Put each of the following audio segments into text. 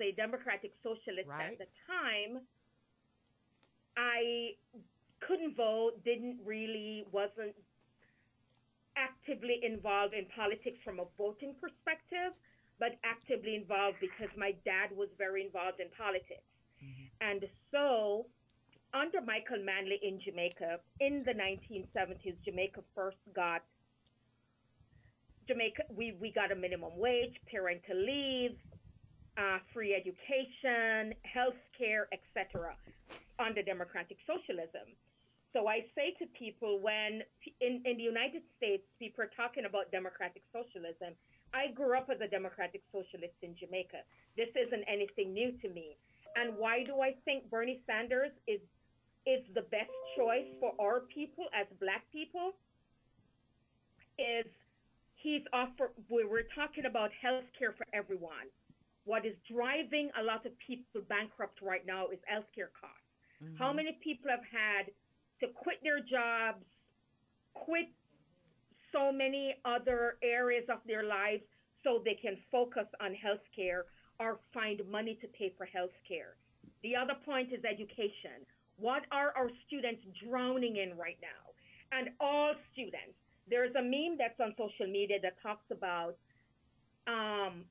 a Democratic Socialist Right. at the time, I couldn't vote, didn't really, wasn't actively involved in politics from a voting perspective, but actively involved because my dad was very involved in politics. Mm-hmm. And so, under Michael Manley in Jamaica, in the 1970s, Jamaica first got Jamaica. We we got a minimum wage, parental leave, uh, free education, health care, etc. Under democratic socialism. So I say to people when in, in the United States people are talking about democratic socialism, I grew up as a democratic socialist in Jamaica. This isn't anything new to me. And why do I think Bernie Sanders is is the best choice for our people as black people? Is he's offer we we're talking about health care for everyone. What is driving a lot of people bankrupt right now is healthcare costs. How many people have had to quit their jobs, quit so many other areas of their lives so they can focus on healthcare or find money to pay for healthcare. The other point is education. What are our students drowning in right now? And all students. There's a meme that's on social media that talks about um,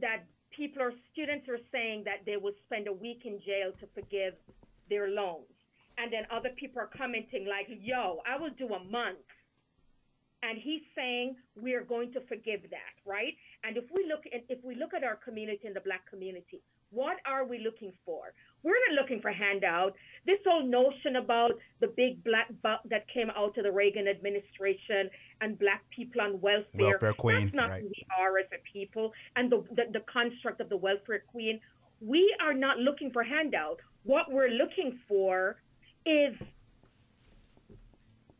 that people or students are saying that they will spend a week in jail to forgive their loans. And then other people are commenting like, yo, I will do a month. And he's saying we're going to forgive that, right? And if we look at if we look at our community and the black community, what are we looking for? We're not looking for handout. This whole notion about the big black buck that came out of the Reagan administration and black people on welfare. Welfare queen, That's not right. who we are as a people and the, the, the construct of the welfare queen. We are not looking for handout. What we're looking for is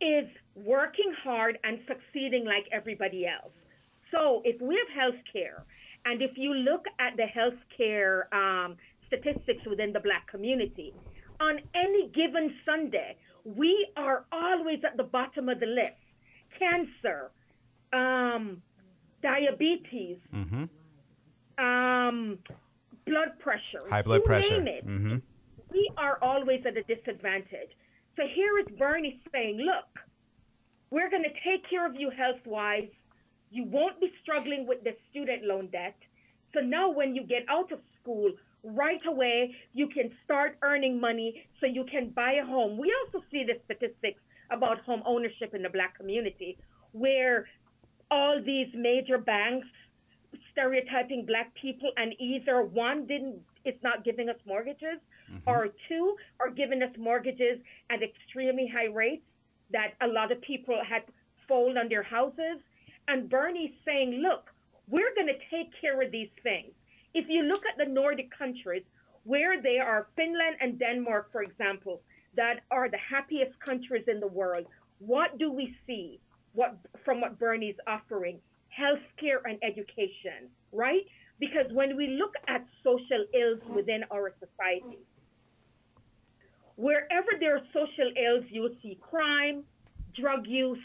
is working hard and succeeding like everybody else. So if we have health care, and if you look at the healthcare um, statistics within the black community, on any given Sunday, we are always at the bottom of the list. Cancer, um, diabetes, Mm-hmm. um, blood pressure, High blood you pressure. name it Mm-hmm. we are always at a disadvantage. So here is Bernie saying, look, we're going to take care of you health wise. You won't be struggling with the student loan debt. So now when you get out of school, right away, you can start earning money so you can buy a home. We also see the statistics about home ownership in the black community where all these major banks stereotyping black people and either one didn't it's not giving us mortgages mm-hmm. or two are giving us mortgages at extremely high rates that a lot of people had fold on their houses and bernie's saying look we're going to take care of these things. If you look at the nordic countries where they are finland and denmark for example that are the happiest countries in the world what do we see? What from what bernie's offering? Healthcare and education, right? Because when we look at social ills within our society, wherever there are social ills, you will see crime, drug use,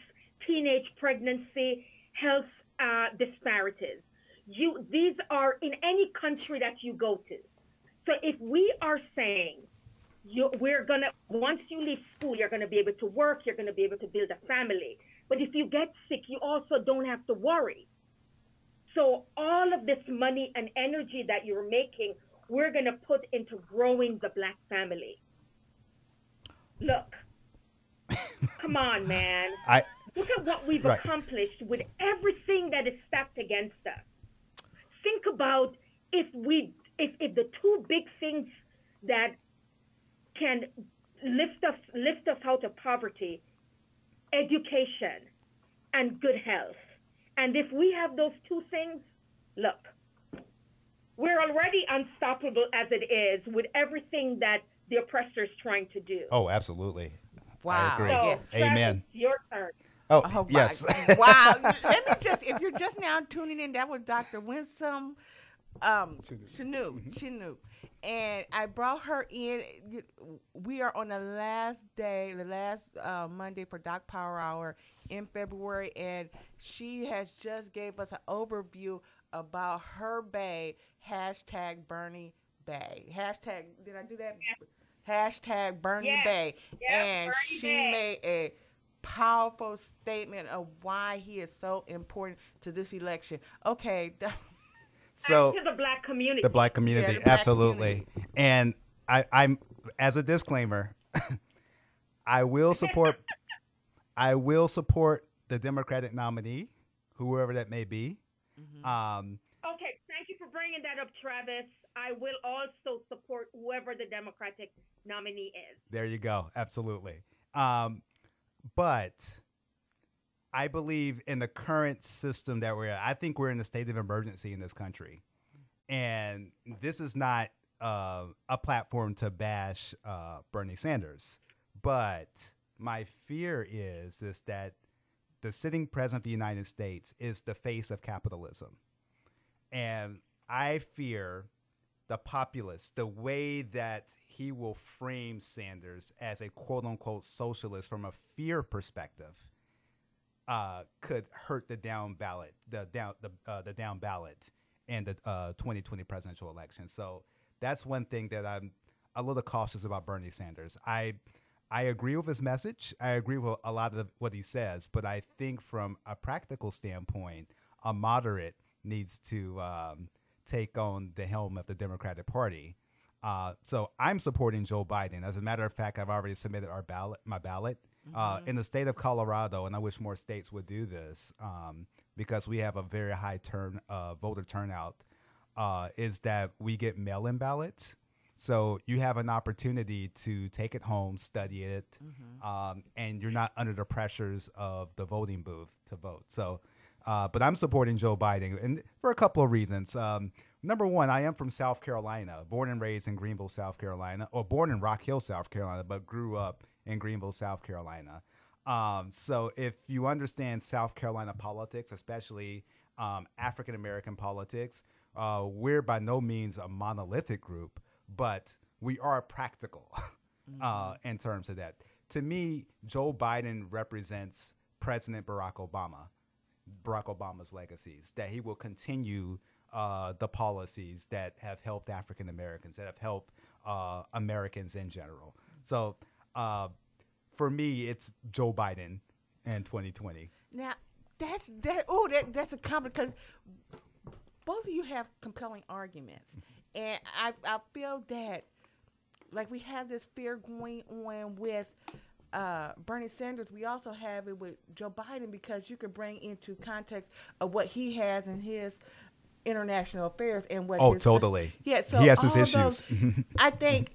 teenage pregnancy, health uh, disparities. You, these are in any country that you go to. So if we are saying you, we're gonna once you leave school, you're gonna be able to work, you're gonna be able to build a family. But if you get sick, you also don't have to worry. So all of this money and energy that you're making, we're gonna put into growing the black family. Look, come on, man. I Look at what we've Right. accomplished with everything that is stacked against us. Think about if we if, if the two big things that can lift us lift us out of poverty, education and good health. And if we have those two things, look, we're already unstoppable as it is with everything that the oppressor is trying to do. oh, absolutely. Wow. agree. So, Yes. Travis, Amen. your turn. Oh, Oh, my- yes. wow. Let me just, if you're just now tuning in, that was Dr. Winsome um, Chinook. Chinook. And I brought her in. We are on the last day, the last uh, Monday for Doc Power Hour in February, and she has just gave us an overview about her bay, hashtag Bernie Bay. Hashtag, did I do that? Hashtag Bernie Yes. Bay. Yes, and Bernie she Bay. made a powerful statement of why he is so important to this election. Okay. So and to the black community. the black community, the black absolutely. And I, I'm as a disclaimer, I will support. I will support the Democratic nominee, whoever that may be. Um, Okay, thank you for bringing that up, Travis. I will also support whoever the Democratic nominee is. There you go. Absolutely. Um, but I believe in the current system that we're at, I think we're in a state of emergency in this country. And this is not uh, a platform to bash uh, Bernie Sanders. But my fear is, is that the sitting president of the United States is the face of capitalism. And I fear the populace, the way that he will frame Sanders as a quote unquote socialist from a fear perspective, uh, could hurt the down ballot, the down the uh, the down ballot in the uh, 2020 presidential election. So that's one thing that I'm a little cautious about Bernie Sanders. I I agree with his message. I agree with a lot of what he says, but I think from a practical standpoint, a moderate needs to um, take on the helm of the Democratic Party. Uh, so I'm supporting Joe Biden. As a matter of fact, I've already submitted our ballot, my ballot, uh, in the state of Colorado, and I wish more states would do this um, because we have a very high turn uh, voter turnout. Uh, is that we get mail-in ballots, so you have an opportunity to take it home, study it, um, and you're not under the pressures of the voting booth to vote. So, uh, but I'm supporting Joe Biden, and for a couple of reasons. Um, number one, I am from South Carolina, born and raised in Greenville, South Carolina, or born in Rock Hill, South Carolina, but grew up in Greenville, South Carolina. Um, so, if you understand South Carolina politics, especially um, African American politics, uh, we're by no means a monolithic group, but we are practical uh, in terms of that. To me, Joe Biden represents President Barack Obama, Barack Obama's legacies, that he will continue uh, the policies that have helped African Americans, that have helped uh, Americans in general. So uh, for me, it's Joe Biden in 2020. Now, that's that. Oh, that that's a comment because both of you have compelling arguments, and I I feel that like we have this fear going on with uh, Bernie Sanders. We also have it with Joe Biden because you can bring into context of what he has in his international affairs and what. Oh, his- totally. Yeah, so He has his issues. those- I think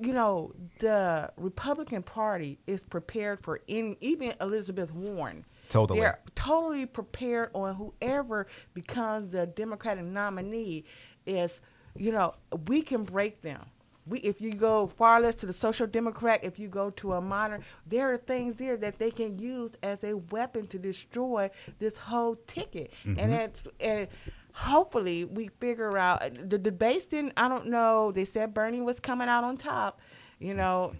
you know the Republican Party is prepared for any, even Elizabeth Warren. Totally. They're totally prepared on whoever becomes the Democratic nominee is, you know, we can break them. We, if you go far less to the social democrat, if you go to a modern, there are things there that they can use as a weapon to destroy this whole ticket. And mm-hmm. it's and hopefully we figure out uh, the debates. Didn't I don't know. They said Bernie was coming out on top. You know,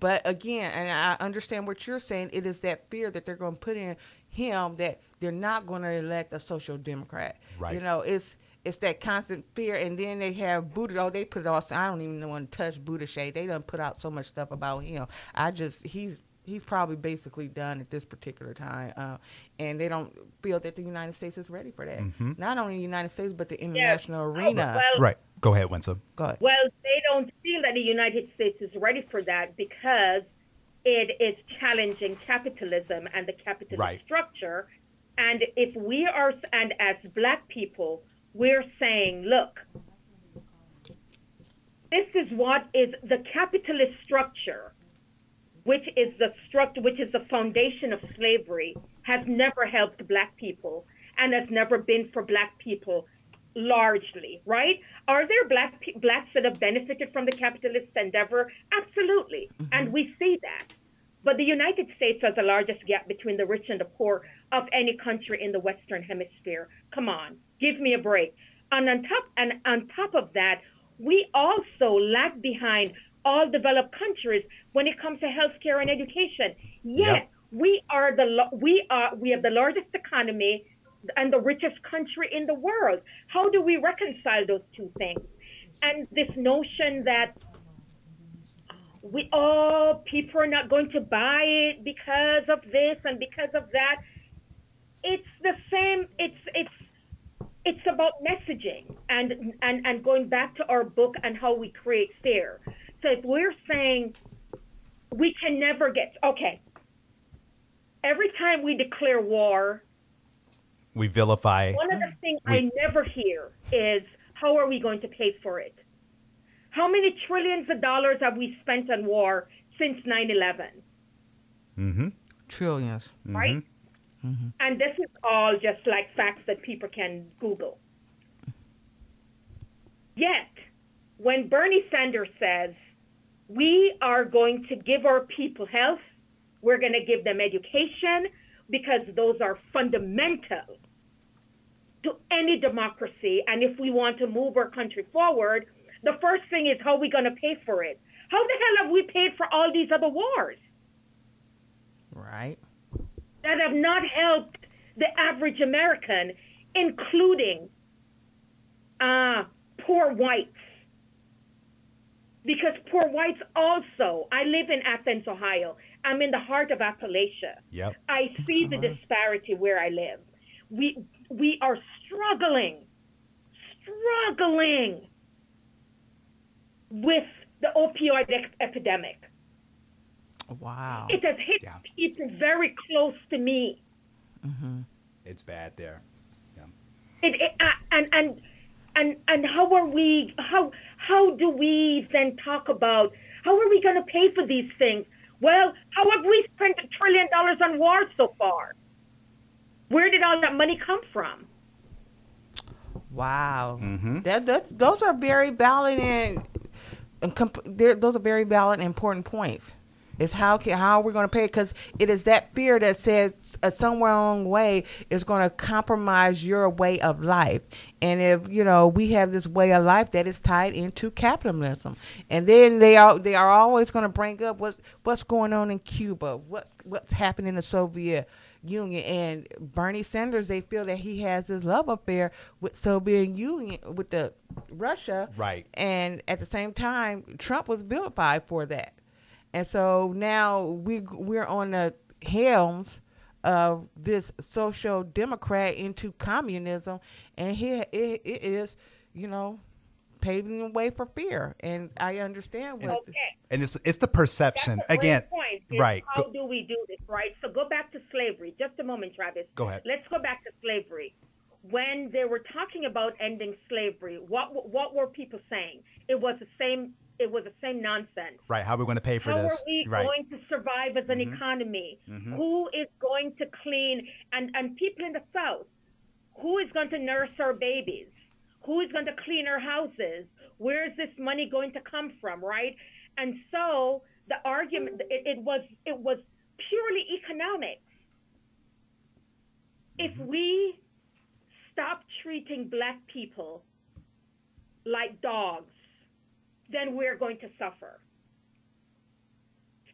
but again, and I understand what you're saying, it is that fear that they're going to put in him that they're not going to elect a social democrat. Right. You know, it's it's that constant fear, and then they have Buddha. Oh, they put it all. I don't even want to touch Buttigieg. They done put out so much stuff about him. I just he's he's probably basically done at this particular time, uh, and they don't feel that the United States is ready for that. Not only the United States, but the international Oh, arena. well, Right. Go ahead, Winsome. Go ahead. Well, they don't feel that the United States is ready for that because it is challenging capitalism and the capitalist Right. structure. And if we are, and as black people, we're saying, look, this is what is the capitalist structure, which is the structure, which is the foundation of slavery, has never helped black people and has never been for black people largely, right? Are there black blacks that have benefited from the capitalist endeavor? Absolutely, mm-hmm. and we see that. But the United States has the largest gap between the rich and the poor of any country in the Western Hemisphere. Come on, give me a break. And on top and on top of that, we also lag behind all developed countries when it comes to healthcare and education. Yet Yep. we are the we are we have the largest economy, and the richest country in the world. How do we reconcile those two things? And this notion that we oh people are not going to buy it because of this and because of that. It's the same. It's it's it's about messaging and and and going back to our book and how we create fear. So if we're saying we can never get okay, every time we declare war, we vilify. One of the things we, I never hear is how are we going to pay for it? How many trillions of dollars have we spent on war since 9 11? Mm-hmm. Trillions. Right? Mm-hmm. And this is all just like facts that people can Google. Yet, when Bernie Sanders says, we are going to give our people health, we're going to give them education, because those are fundamental to any democracy. And if we want to move our country forward, the first thing is how are we going to pay for it? How the hell have we paid for all these other wars? Right. That have not helped the average American, including uh, poor whites. Because poor whites also, I live in Athens, Ohio. I'm in the heart of Appalachia. Yep. I see the Uh-huh. disparity where I live. We we are struggling, struggling with the opioid ec- epidemic. Wow. It has hit Yeah. people very close to me. Mm-hmm. It's bad there. It, it, uh, and and and and how are we? How how do we then talk about how are we going to pay for these things? Well, how have we spent a trillion dollars on war so far? Where did all that money come from? Wow. Mm-hmm. That that's those are very valid and, and comp- those are very valid and important points. Is how can how are we're going to pay because it is that fear that says uh, somewhere along the way is going to compromise your way of life. And if you know we have this way of life that is tied into capitalism, and then they are they are always going to bring up what's what's going on in Cuba, what's what's happening in the Soviet Union, and Bernie Sanders they feel that he has this love affair with Soviet Union with the Russia, Right. and at the same time Trump was vilified for that, and so now we we're on the helms of this social democrat into communism, and here it, it is, you know, paving the way for fear, and I understand what. Okay. And it's it's the That's perception a great again. point. is right. How Go- do we do this, right? So go back to slavery. Just a moment, Travis. Go ahead. Let's go back to slavery. When they were talking about ending slavery, what what were people saying? It was the same. It was the same nonsense. Right. How are we going to pay for How this? are we right. going to survive as an Mhm. economy? Mhm. Who is going to clean and and people in the South? Who is going to nurse our babies? Who is going to clean our houses? Where is this money going to come from? Right? And so the argument it, it was it was purely economics. If Mhm. we stop treating black people like dogs, then we're going to suffer.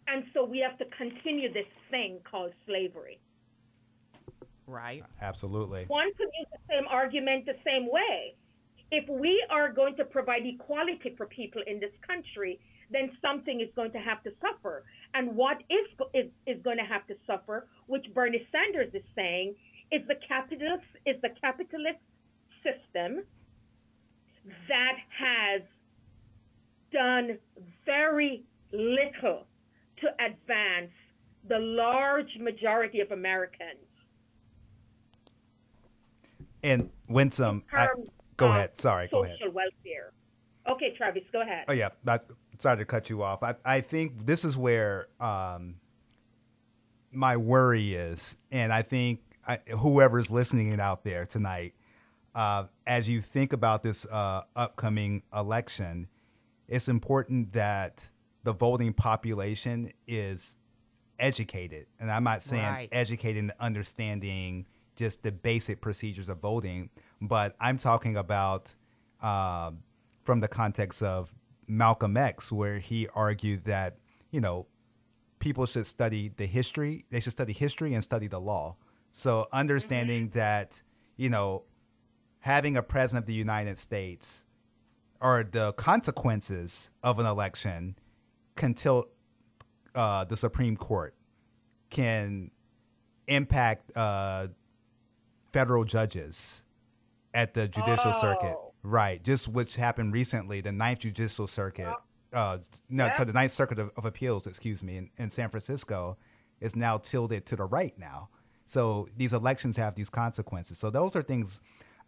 And so we have to continue this thing called slavery. Right. Absolutely. One could use the same argument the same way. If we are going to provide equality for people in this country, then something is going to have to suffer. And what is, is, is going to have to suffer, which Bernie Sanders is saying, is the capitalist is the capitalist system that has done very little to advance the large majority of Americans. And Winsome, I, go ahead. Sorry. Go ahead. social welfare. Okay, Travis, go ahead. Oh yeah. That, sorry to cut you off. I I think this is where um, my worry is, and I think I, whoever's listening out there tonight, uh, as you think about this uh, upcoming election, it's important that the voting population is educated, and I'm not saying Right. educated in understanding just the basic procedures of voting, but I'm talking about um, from the context of Malcolm X, where he argued that you know people should study the history, they should study history and study the law. So understanding that you know, having a president of the United States or the consequences of an election can tilt uh, the Supreme Court, can impact uh, federal judges at the judicial Oh. circuit. Right, just which happened recently, the Ninth Judicial Circuit. Uh, no, so the Ninth Circuit of, of Appeals, excuse me, in, in San Francisco, is now tilted to the right now. So these elections have these consequences. So those are things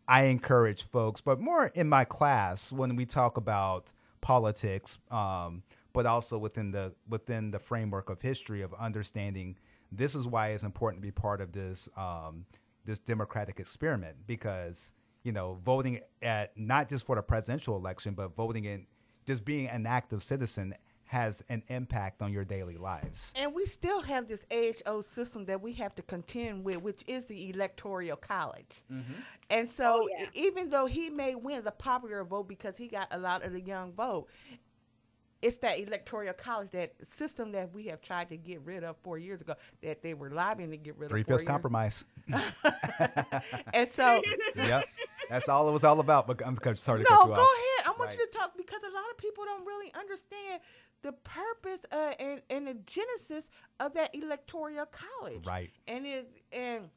I encourage folks, but more in my class when we talk about politics, um, but also within the within the framework of history of understanding. This is why it's important to be part of this um, this democratic experiment because you know voting at not just for the presidential election, but voting in just being an active citizen has an impact on your daily lives. And we still have this AHO system that we have to contend with, which is the electoral college. Mm-hmm. And so, Oh, yeah. even though he may win the popular vote because he got a lot of the young vote, it's that electoral college, that system that we have tried to get rid of four years ago, that they were lobbying to get rid Three of. Three fifths years- compromise. And so, yep, that's all it was all about. But I'm sorry to no, cut go you off. No, Go ahead. I want you to talk because a lot of people don't really understand the purpose uh, and, and the genesis of that electoral college. Right. And is and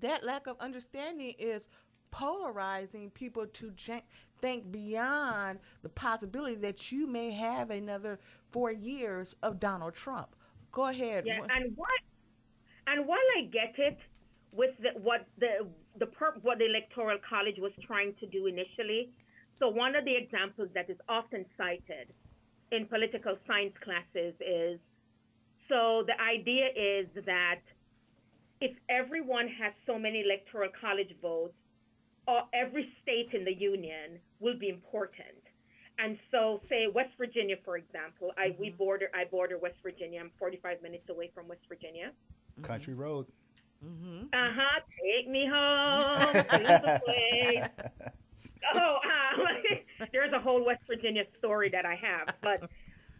that lack of understanding is polarizing people to gen- think beyond the possibility that you may have another four years of Donald Trump. Go ahead. Yeah, and what and while I get it with the, what the the per, what the electoral college was trying to do initially, so one of the examples that is often cited in political science classes is so the idea is that if everyone has so many electoral college votes, or every state in the union will be important. And so, say West Virginia, for example, I we border I border West Virginia. I'm 45 minutes away from West Virginia. Country road. Mhm. Uh huh. Take me home to the place. Oh, um, there's a whole West Virginia story that I have, but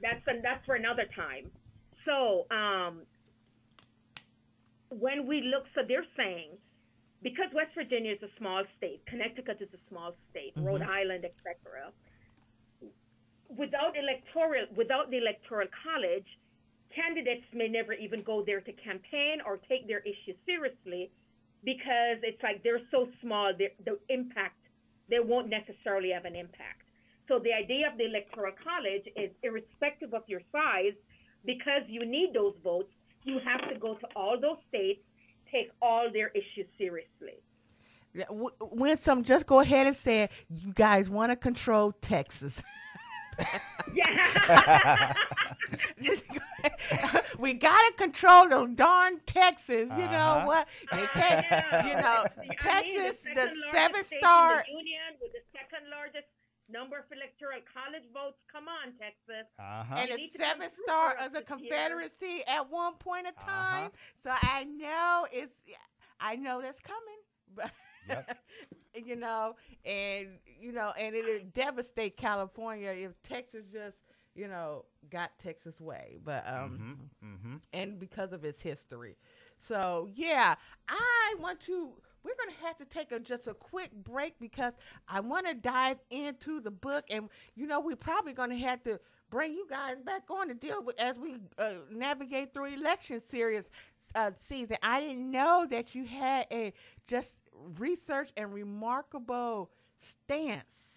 that's that's for another time. So, um, when we look, so they're saying because West Virginia is a small state, Connecticut is a small state, Rhode Island, etc. Without electoral, without the electoral college, candidates may never even go there to campaign or take their issue seriously because it's like they're so small, the impact they won't necessarily have an impact. So the idea of the electoral college is irrespective of your size, because you need those votes, you have to go to all those states, take all their issues seriously. Winsome, just go ahead and say you guys want to control Texas. Yeah. Just go. we gotta control the darn Texas. You know Uh-huh. what? They can't. Yeah. You know, I mean, Texas, the second seven star. the union with the second largest number of electoral college votes. Come on, Texas. Uh-huh. and They a need to come seven star of the this year. Confederacy at one point in Uh-huh. time. So I know it's, I know that's coming, but Yep. you know, and you know, and it would devastate California if Texas just, you know, got Texas way. But um, Mhm, mhm. and because of its history. So yeah, I want to. We're gonna have to take a just a quick break because I want to dive into the book, and you know we're probably gonna have to bring you guys back on to deal with as we uh, navigate through election series uh, season. I didn't know that you had a just research and remarkable stance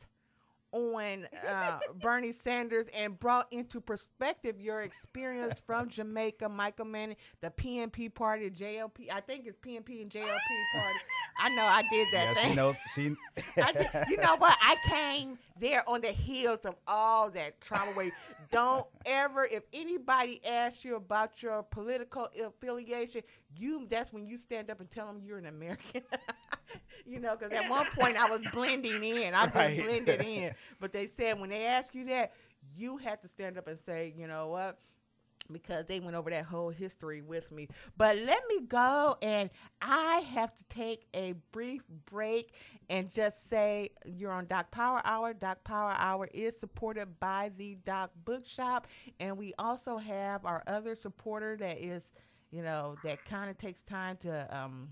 on uh, Bernie Sanders and brought into perspective your experience from Jamaica, Michael Manning, the PNP party, the JLP. I think it's PNP and JLP party. I know I did that Yeah, thing. she knows. She. I ju- you know what? I came there on the heels of all that trauma. Where don't ever, if anybody asks you about your political affiliation, you that's when you stand up and tell them you're an American. you know, because at one point I was blending in. I just Right. blended in. But they said when they ask you that, you have to stand up and say, you know what? because they went over that whole history with me. But let me go, and I have to take a brief break and just say you're on Doc Power Hour. Doc Power Hour is supported by the Doc Bookshop, and we also have our other supporter that is, you know, that kind of takes time to um,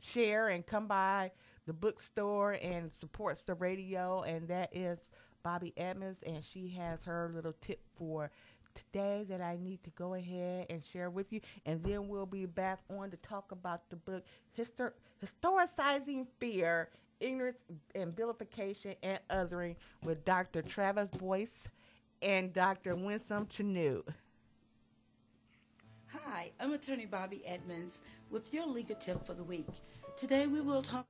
share and come by the bookstore and supports the radio, and that is Bobby Edmonds, and she has her little tip for today that I need to go ahead and share with you, and then we'll be back on to talk about the book Histor- Historicizing Fear, Ignorance and Vilification and Othering with Dr. Travis Boyce and Dr. Winsome Chunnu. Hi, I'm attorney Bobby Edmonds with your legal tip for the week. Today we will talk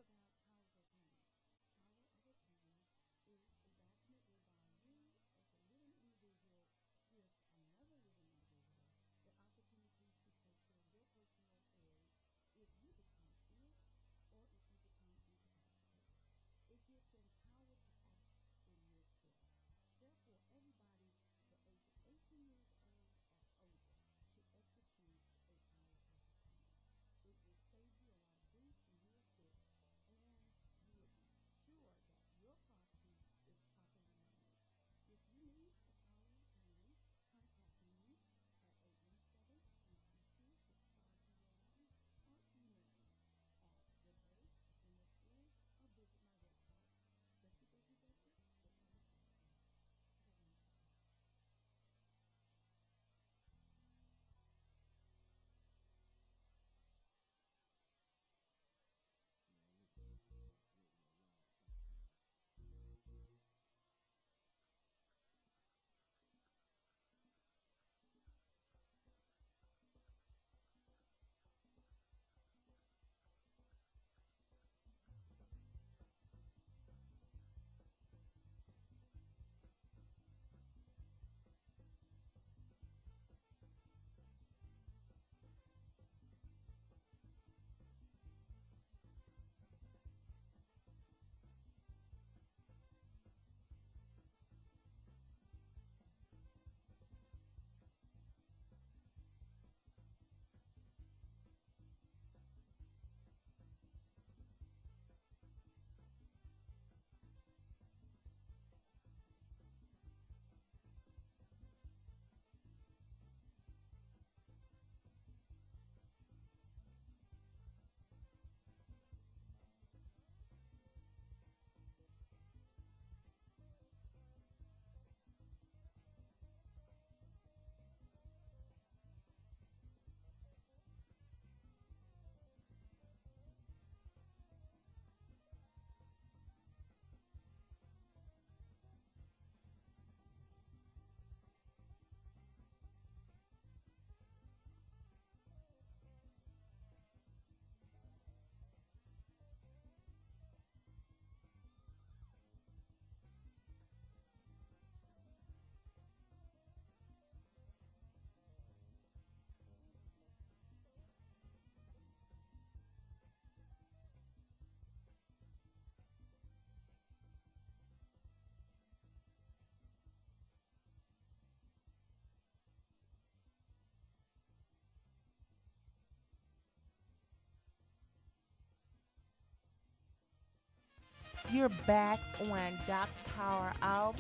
You're back on Doc Power Hour,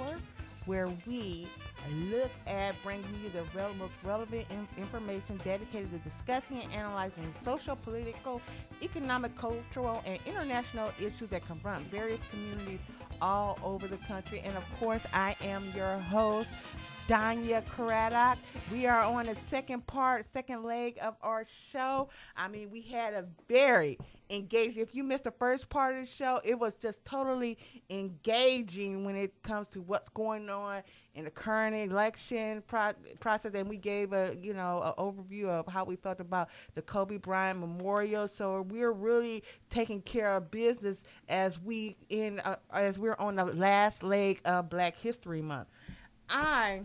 where we look at bringing you the most relevant in- information dedicated to discussing and analyzing social, political, economic, cultural, and international issues that confront various communities all over the country. And of course, I am your host, Danya Craddock. We are on the second part, second leg of our show. I mean, we had a very engaging. If you missed the first part of the show, it was just totally engaging when it comes to what's going on in the current election pro- process. And we gave a you know an overview of how we felt about the Kobe Bryant Memorial. So we're really taking care of business as we in uh, as we're on the last leg of Black History Month. I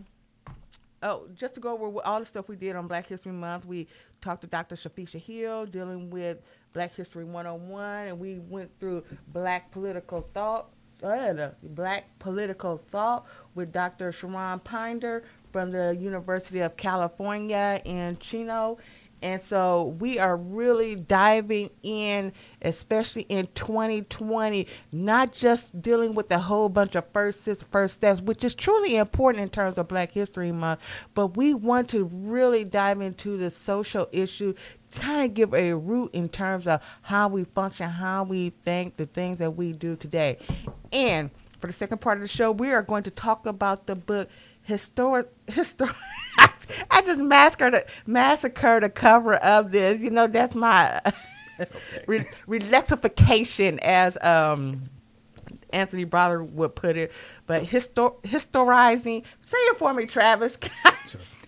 oh, just to go over all the stuff we did on Black History Month, we talked to Dr. Shafisha Hill dealing with Black History 101, and we went through Black political thought. Uh, Black political thought with Dr. Sharon Pinder from the University of California in Chino. And so we are really diving in, especially in 2020, not just dealing with a whole bunch of first first steps, which is truly important in terms of Black History Month, but we want to really dive into the social issue kind of give a root in terms of how we function, how we think, the things that we do today. And for the second part of the show, we are going to talk about the book historic historic. I just massacred massacred the cover of this. You know, that's my okay. re- relaxification, as um, Anthony Browder would put it. But histor- historizing, say it for me, Travis.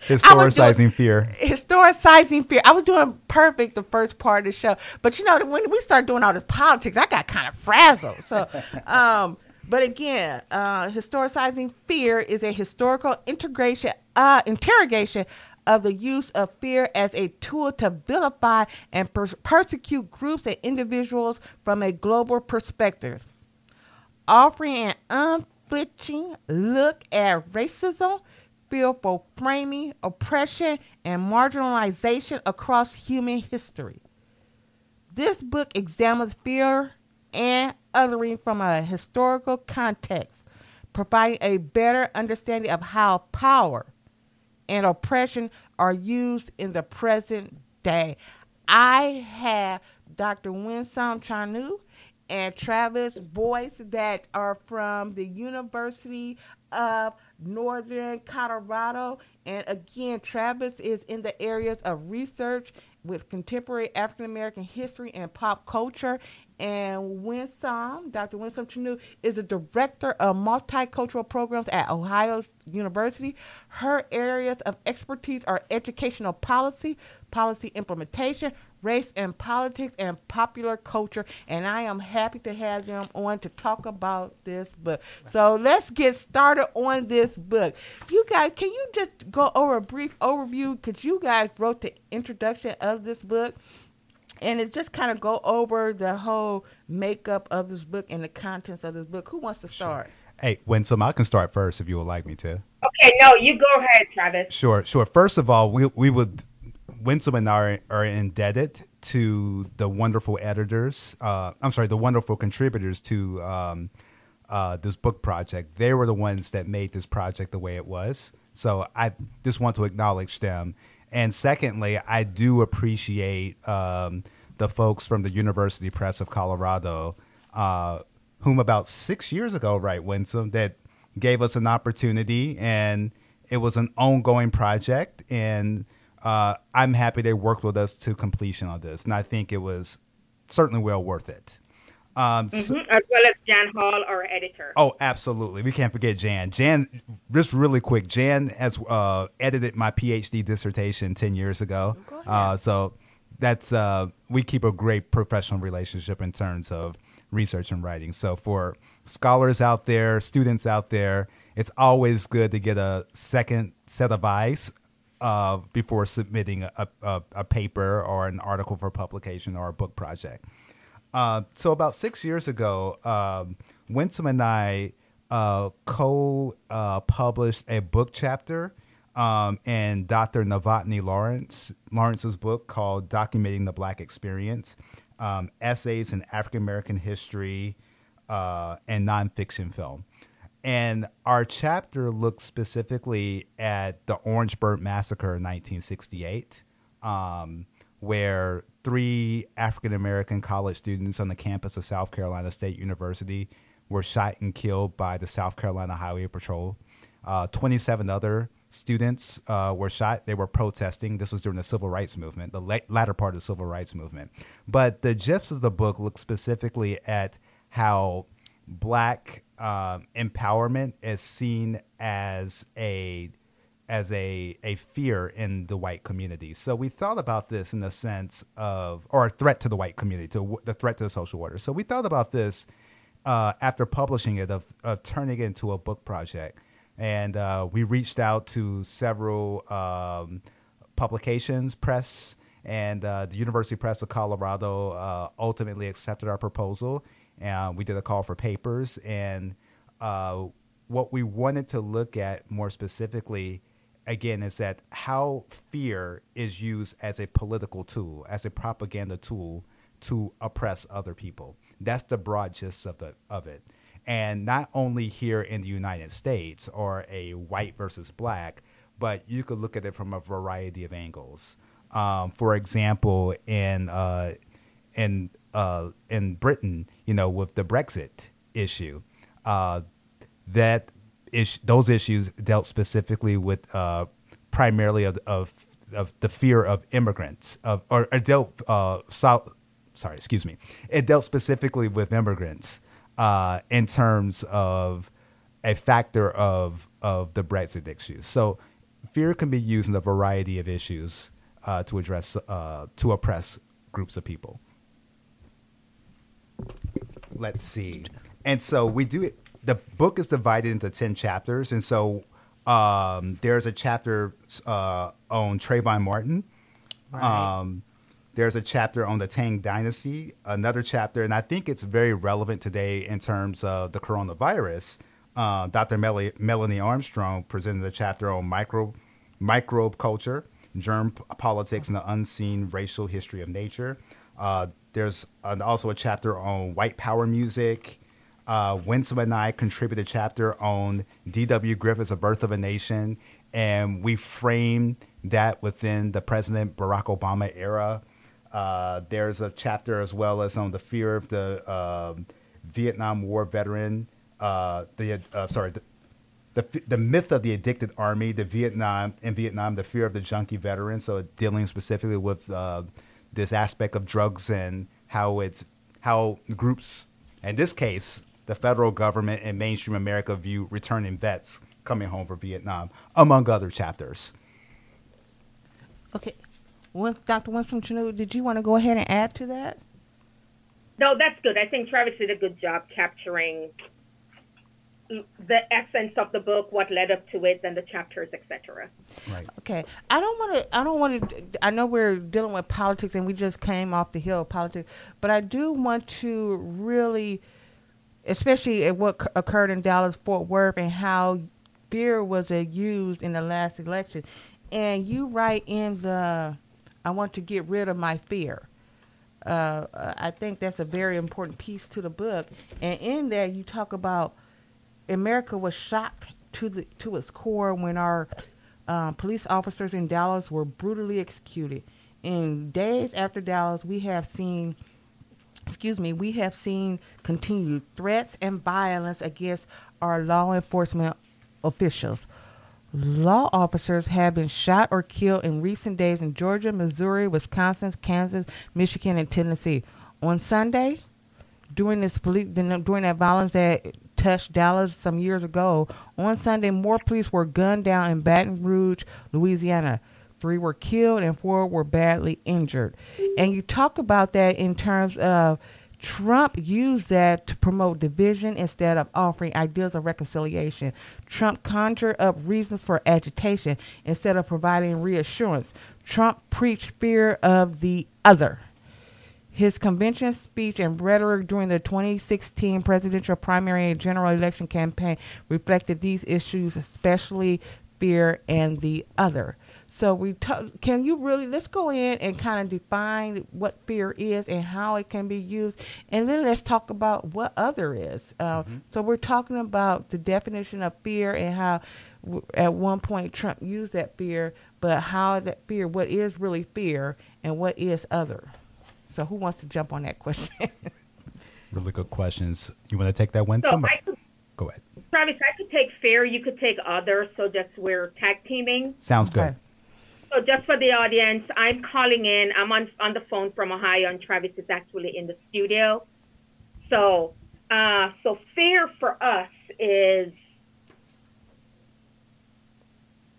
Historicizing doing, fear. Historicizing fear. I was doing perfect the first part of the show, but you know when we start doing all this politics, I got kind of frazzled. So, um, but again, uh, historicizing fear is a historical integration, uh, interrogation of the use of fear as a tool to vilify and per- persecute groups and individuals from a global perspective, offering an unflinching look at racism, fearful framing, oppression, and marginalization across human history. This book examines fear and othering from a historical context, providing a better understanding of how power and oppression are used in the present day. I have Dr. Winsome Chunnu and Travis Boyce that are from the University of Northern Colorado. And again, Travis is in the areas of research with contemporary African American history and pop culture. And Winsome, Dr. Winsome Chunnu, is a director of multicultural programs at Ohio University. Her areas of expertise are educational policy, policy implementation, race and politics, and popular culture. And I am happy to have them on to talk about this book. So let's get started on this book. You guys, can you just go over a brief overview? Because you guys wrote the introduction of this book and it just kind of go over the whole makeup of this book and the contents of this book. Who wants to start? Sure. Hey, Winsome, I can start first if you would like me to. Okay, no, you go ahead, Travis. Sure, sure. First of all, we we would Winsome and I are, are indebted to the wonderful editors. Uh, I'm sorry, the wonderful contributors to um, uh, this book project. They were the ones that made this project the way it was. So I just want to acknowledge them and secondly, I do appreciate um, the folks from the University Press of Colorado, uh, whom about six years ago, right, Winsome, that gave us an opportunity, and it was an ongoing project, and uh, I'm happy they worked with us to completion on this, and I think it was certainly well worth it. Um, mm-hmm. so, as well as Jan Hall, our editor. Oh, absolutely. We can't forget Jan. Jan, just really quick, Jan has uh, edited my PhD dissertation 10 years ago. Uh, so that's, uh, we keep a great professional relationship in terms of research and writing. So for scholars out there, students out there, it's always good to get a second set of eyes uh, before submitting a, a, a paper or an article for publication or a book project. Uh, so about six years ago, um, Winsome and I uh, co-published uh, a book chapter um, in Dr. Novotny Lawrence Lawrence's book called "Documenting the Black Experience: um, Essays in African American History uh, and Nonfiction Film." And our chapter looks specifically at the Orangeburg Massacre in 1968, um, where three African American college students on the campus of South Carolina State University were shot and killed by the South Carolina Highway Patrol. Uh, 27 other students uh, were shot. They were protesting. This was during the civil rights movement, the la- latter part of the civil rights movement. But the gist of the book looks specifically at how black um, empowerment is seen as a as a, a fear in the white community. So we thought about this in the sense of, or a threat to the white community, to the threat to the social order. So we thought about this uh, after publishing it, of, of turning it into a book project. And uh, we reached out to several um, publications, press, and uh, the University Press of Colorado uh, ultimately accepted our proposal. And we did a call for papers. And uh, what we wanted to look at more specifically again is that how fear is used as a political tool, as a propaganda tool to oppress other people. That's the broad gist of the of it. And not only here in the United States or a white versus black, but you could look at it from a variety of angles. Um, for example, in uh, in uh, in Britain, you know, with the Brexit issue, uh, that is, those issues dealt specifically with uh, primarily of, of, of the fear of immigrants, of or, or dealt uh, so, sorry, excuse me, it dealt specifically with immigrants uh, in terms of a factor of of the Brexit issue. So fear can be used in a variety of issues uh, to address uh, to oppress groups of people. Let's see, and so we do it. The book is divided into ten chapters, and so um, there's a chapter uh, on Trayvon Martin. Right. Um, there's a chapter on the Tang Dynasty, another chapter, and I think it's very relevant today in terms of the coronavirus. Uh, Dr. Mel- Melanie Armstrong presented a chapter on micro microbe culture, germ politics, and the unseen racial history of nature. Uh, there's an, also a chapter on white power music. Uh, Winsome and I contributed a chapter on D.W. Griffith's A Birth of a Nation, and we framed that within the President Barack Obama era. Uh, there's a chapter as well as on the fear of the um Vietnam War veteran, uh, the uh, sorry, the, the the myth of the addicted army, the Vietnam in Vietnam, the fear of the junkie veteran. So dealing specifically with uh, this aspect of drugs and how it's how groups, in this case, the federal government and mainstream America view returning vets coming home from Vietnam, among other chapters. Okay. Well, Dr. Winsome Chunnu, did you want to go ahead and add to that? No, that's good. I think Travis did a good job capturing the essence of the book, what led up to it, then the chapters, etc. Right. Okay. I don't want to. I don't want to. I know we're dealing with politics, and we just came off the hill of politics, but I do want to really, especially at what occurred in Dallas Fort Worth and how fear was uh, used in the last election, and you write in the, I want to get rid of my fear. Uh, I think that's a very important piece to the book, and in there you talk about America was shocked to the to its core when our uh, police officers in Dallas were brutally executed. In days after Dallas, we have seen, excuse me, we have seen continued threats and violence against our law enforcement officials. Law officers have been shot or killed in recent days in Georgia, Missouri, Wisconsin, Kansas, Michigan, and Tennessee. On Sunday, during this police during that violence that touched Dallas some years ago, on Sunday more police were gunned down in Baton Rouge, Louisiana. Three were killed and four were badly injured. And you talk about that in terms of Trump used that to promote division instead of offering ideas of reconciliation. Trump conjured up reasons for agitation instead of providing reassurance. Trump preached fear of the other. His convention speech and rhetoric during the 2016 presidential primary and general election campaign reflected these issues, especially fear and the other. So we ta- can you really let's go in and kind of define what fear is and how it can be used, and then let's talk about what other is. Uh, So we're talking about the definition of fear and how w- at one point Trump used that fear, but how that fear, what is really fear, and what is other. So who wants to jump on that question? Really good questions. You want to take that one? So Somebody- could, Go ahead. Travis, I could take fair, you could take other, so that's we're tag teaming. Sounds good. Okay. So just for the audience, I'm calling in. I'm on on the phone from Ohio, and Travis is actually in the studio. So, uh, so fear for us is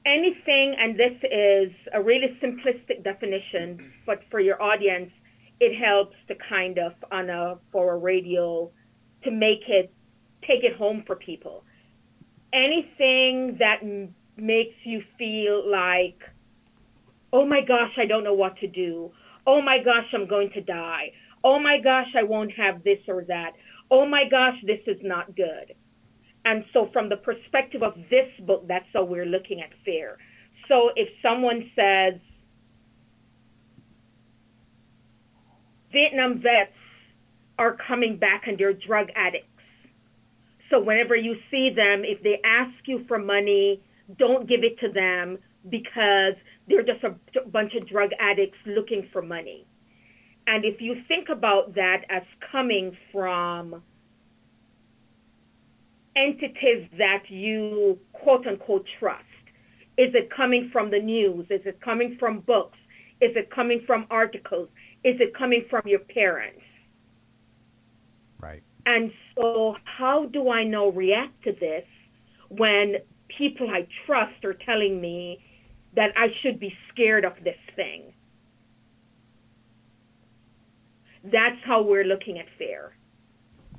anything, and this is a really simplistic definition, but for your audience, it helps to kind of on a for a radio to make it take it home for people. Anything that m- makes you feel like oh my gosh, I don't know what to do. Oh my gosh, I'm going to die. Oh my gosh, I won't have this or that. Oh my gosh, this is not good. And so, from the perspective of this book, that's how we're looking at fear. So, if someone says, Vietnam vets are coming back and they're drug addicts. So, whenever you see them, if they ask you for money, don't give it to them because they're just a bunch of drug addicts looking for money. And if you think about that as coming from entities that you quote unquote trust, is it coming from the news? Is it coming from books? Is it coming from articles? Is it coming from your parents? Right. And so, how do I now react to this when people I trust are telling me that I should be scared of this thing? That's how we're looking at fear.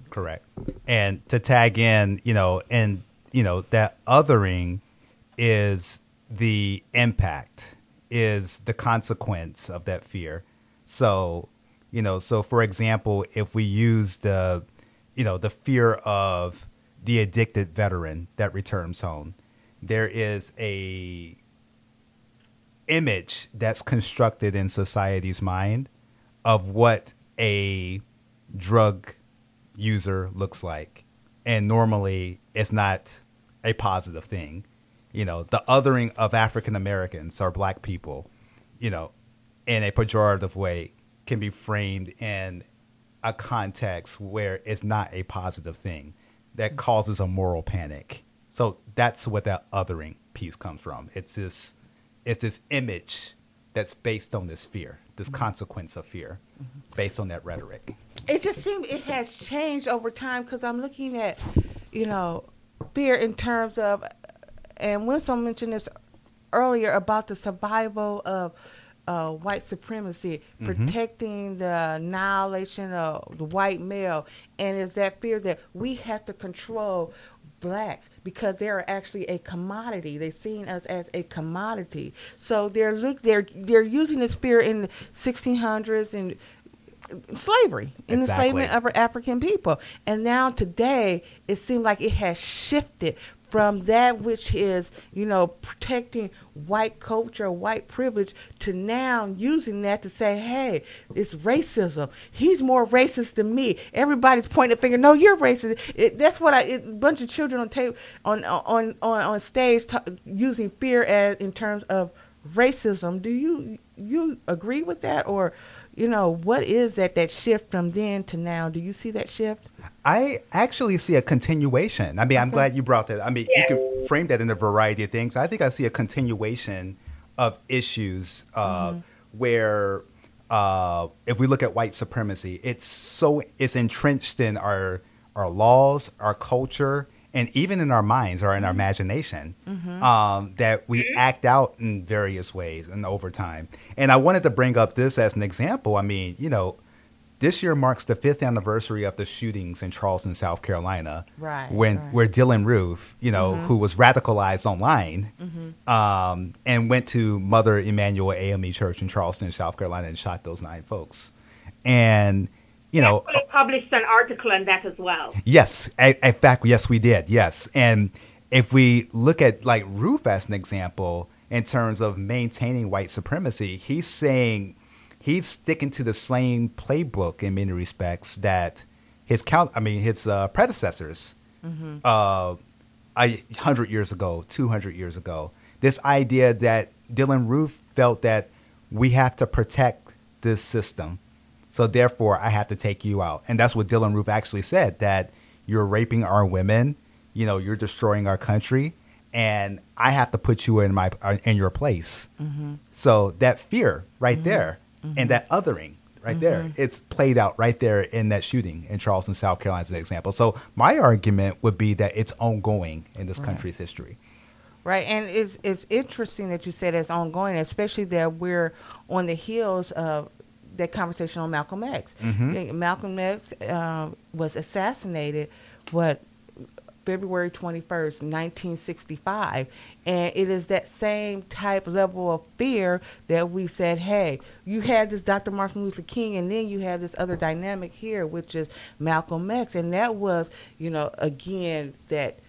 Correct. And to tag in, you know, and you know that othering is the impact, is the consequence of that fear. So, you know, so for example, if we use the, you know, the fear of the addicted veteran that returns home, there is a image that's constructed in society's mind of what a drug user looks like. And normally it's not a positive thing. You know, the othering of African Americans or black people, you know, in a pejorative way can be framed in a context where it's not a positive thing that causes a moral panic. So that's what that othering piece comes from. It's this it's this image that's based on this fear, this mm-hmm. consequence of fear, mm-hmm. based on that rhetoric. It just seems it has changed over time because I'm looking at, you know, fear in terms of, and Winsome mentioned this earlier about the survival of uh, white supremacy, mm-hmm. protecting the annihilation of the white male, and is that fear that we have to control blacks because they are actually a commodity. They're seeing us as a commodity. So they're look they're they're using the fear in the 1600s and slavery in exactly. enslavement of African people. And now today it seems like it has shifted from that which is, you know, protecting white culture, white privilege, to now using that to say, hey, it's racism. He's more racist than me. Everybody's pointing a finger. No, you're racist. It, that's what I. A bunch of children on tape on on on on stage t- using fear as in terms of racism. Do you you agree with that or? You know, what is that that shift from then to now? Do you see that shift? I actually see a continuation. I mean, I'm glad you brought that. I mean, yeah. you can frame that in a variety of things. I think I see a continuation of issues uh, mm-hmm. where, uh, if we look at white supremacy, it's so it's entrenched in our our laws, our culture, and even in our minds or in our mm-hmm. imagination mm-hmm. um, that we mm-hmm. act out in various ways and over time. And I wanted to bring up this as an example. I mean, you know, this year marks the fifth anniversary of the shootings in Charleston, South Carolina. Right. When right. where Dylann Roof, you know, mm-hmm. who was radicalized online, mm-hmm. um, and went to Mother Emanuel AME Church in Charleston, South Carolina, and shot those nine folks. And you know, published an article on that as well. Yes, in fact, yes, we did. Yes, and if we look at like Roof as an example in terms of maintaining white supremacy, he's saying he's sticking to the same playbook in many respects that his count. I mean, his uh, predecessors, mm-hmm. uh, a hundred years ago, two hundred years ago. This idea that Dylann Roof felt that we have to protect this system, so therefore I have to take you out, and that's what Dylann Roof actually said that you're raping our women, you know, you're destroying our country, and I have to put you in my uh, in your place. Mm-hmm. So that fear right mm-hmm. there mm-hmm. and that othering right mm-hmm. there. It's played out right there in that shooting in Charleston, South Carolina, as an example. So my argument would be that it's ongoing in this right. country's history. Right, and it's it's interesting that you said it's ongoing, especially that we're on the heels of that conversation on Malcolm X. Mm-hmm. Malcolm X uh, was assassinated, what February 21st, 1965. And it is that same type level of fear that we said, hey, you had this Dr. Martin Luther King, and then you had this other dynamic here, which is Malcolm X. And that was, you know, again, that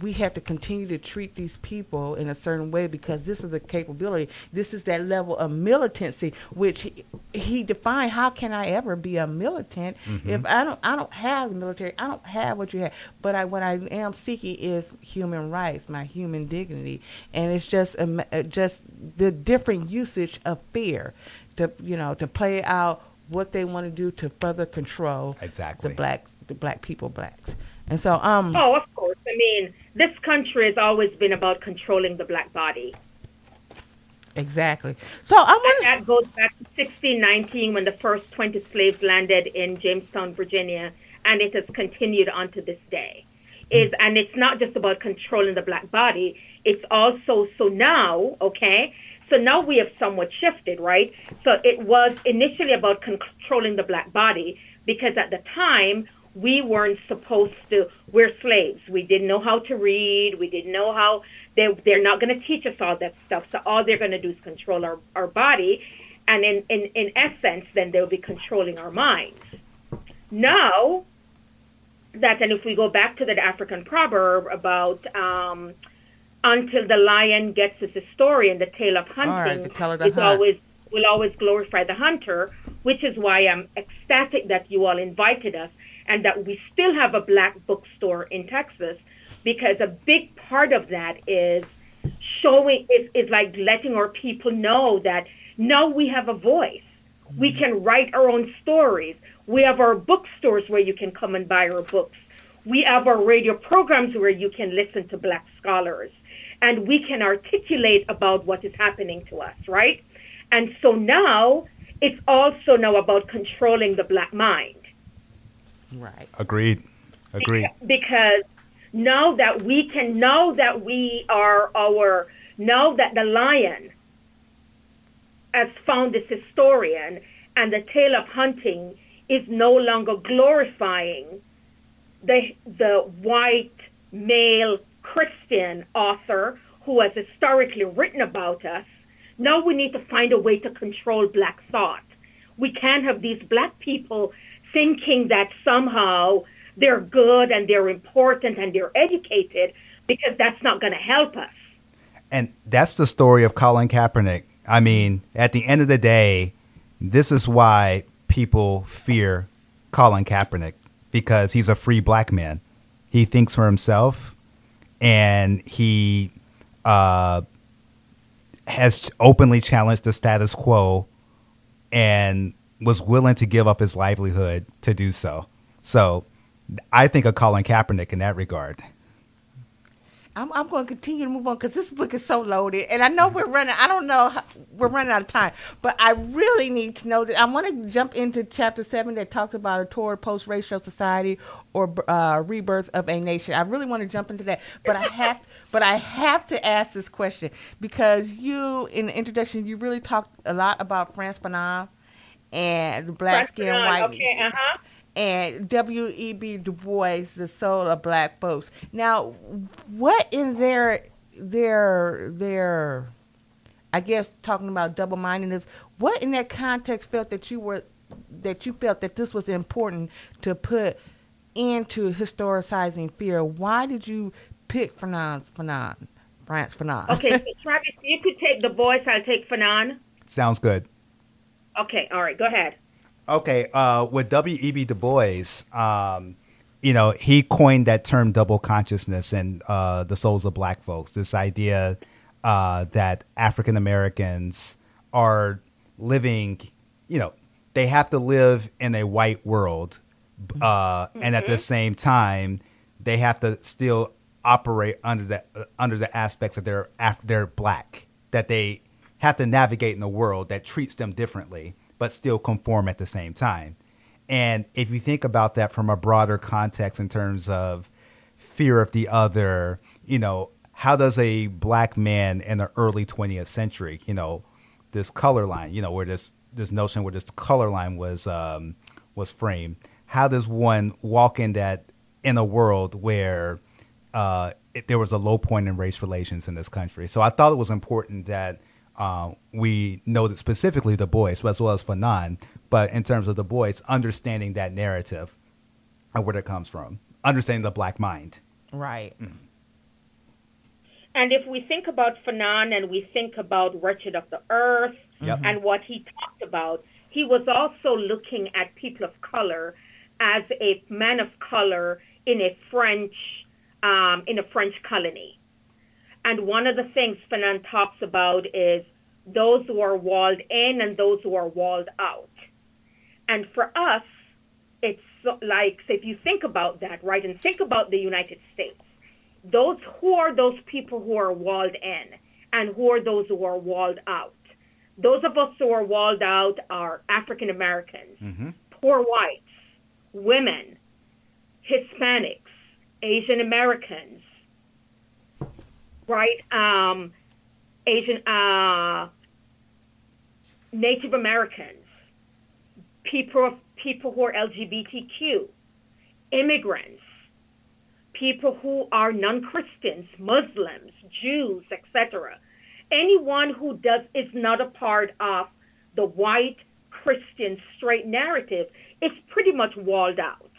we have to continue to treat these people in a certain way because this is a capability. This is that level of militancy, which he, he defined. How can I ever be a militant Mm-hmm. if I don't? I don't have the military. I don't have what you have. But I, what I am seeking is human rights, my human dignity, and it's just a, uh, just the different usage of fear, to you know, to play out what they want to do to further control Exactly. the blacks, the black people, blacks. And so, um, Oh, of course. I mean, this country has always been about controlling the black body. exactly. So I And want that goes back to 1619 when the first 20 slaves landed in Jamestown, Virginia, and it has continued on to this day. Is and it's not just about controlling the black body. It's also so now, okay. So now we have somewhat shifted, right? So it was initially about controlling the black body because at the time we weren't supposed to. We're slaves. We didn't know how to read. We didn't know how they they're not going to teach us all that stuff. So all they're going to do is control our our body, and in in in essence, then they'll be controlling our minds. Now that, and if we go back to that African proverb about um, until the lion gets his story and the tale of hunting the tale of the is hunt. always will always glorify the hunter, which is why I'm ecstatic that you all invited us and that we still have a black bookstore in Texas because a big part of that is showing is, is like letting our people know that now we have a voice. We can write our own stories. We have our bookstores where you can come and buy our books. We have our radio programs where you can listen to black scholars and we can articulate about what is happening to us, right? And so now it's also now about controlling the black mind right. Agreed. Agreed. because now that we can know that we are our know that the lion has found this historian and the tale of hunting is no longer glorifying the the white male Christian author who has historically written about us. Now we need to find a way to control black thought. We can't have these black people thinking that somehow they're good and they're important and they're educated because that's not going to help us. And that's the story of Colin Kaepernick. I mean, at the end of the day, this is why people fear Colin Kaepernick because he's a free black man. He thinks for himself and he uh, has openly challenged the status quo and was willing to give up his livelihood to do so. So I think of Colin Kaepernick in that regard. I'm, I'm going to continue to move on because this book is so loaded, and I know we're running. I don't know how, we're running out of time, but I really need to know that. I want to jump into chapter seven that talks about a toward post-racial society or uh, rebirth of a nation. I really want to jump into that, but I have, but I have to ask this question because you, in the introduction, you really talked a lot about Frantz Fanon and the black skin white Okay, uh huh. and W.E.B. Du Bois, the soul of black folks. Now, what in their their their, I guess talking about double mindedness, what in that context felt that you were that you felt that this was important to put into historicizing fear? Why did you pick Fanon Fanon, Frantz Fanon? Okay, so Travis, you could take the voice. I'll take Fanon. Sounds good. Okay, all right, go ahead. Okay, uh, with W.E.B. Du Bois, um, you know, he coined that term double consciousness and uh, the souls of black folks. This idea uh, that African Americans are living, you know, they have to live in a white world, uh, and at the same time, they have to still operate under the uh, under the aspects that they're af- they're black, that they have to navigate in a world that treats them differently, but still conform at the same time. And if you think about that from a broader context in terms of fear of the other, you know, how does a black man in the early 20th century, you know, this color line, you know, where this this notion where this color line was um, was framed, how does one walk in that in a world where uh, it, there was a low point in race relations in this country? So I thought it was important that uh, we noted specifically Du Bois as well as Fanon, but in terms of Du Bois, understanding that narrative and where it comes from, understanding the black mind. Right. And if we think about Fanon and we think about Wretched of the Earth Yep. and what he talked about, he was also looking at people of color as a man of color in a French um, in a French colony. And one of the things Fanon talks about is those who are walled in and those who are walled out. And for us, it's like so if you think about that, right, and think about the United States, those who are those people who are walled in and who are those who are walled out. Those of us who are walled out are African Americans, Mhm. poor whites, women, Hispanics, Asian Americans, right? Um, Asian, uh, Native Americans, people people who are LGBTQ, immigrants, people who are non-Christians, Muslims, Jews, etc. Anyone who does is not a part of the white Christian straight narrative is pretty much walled out.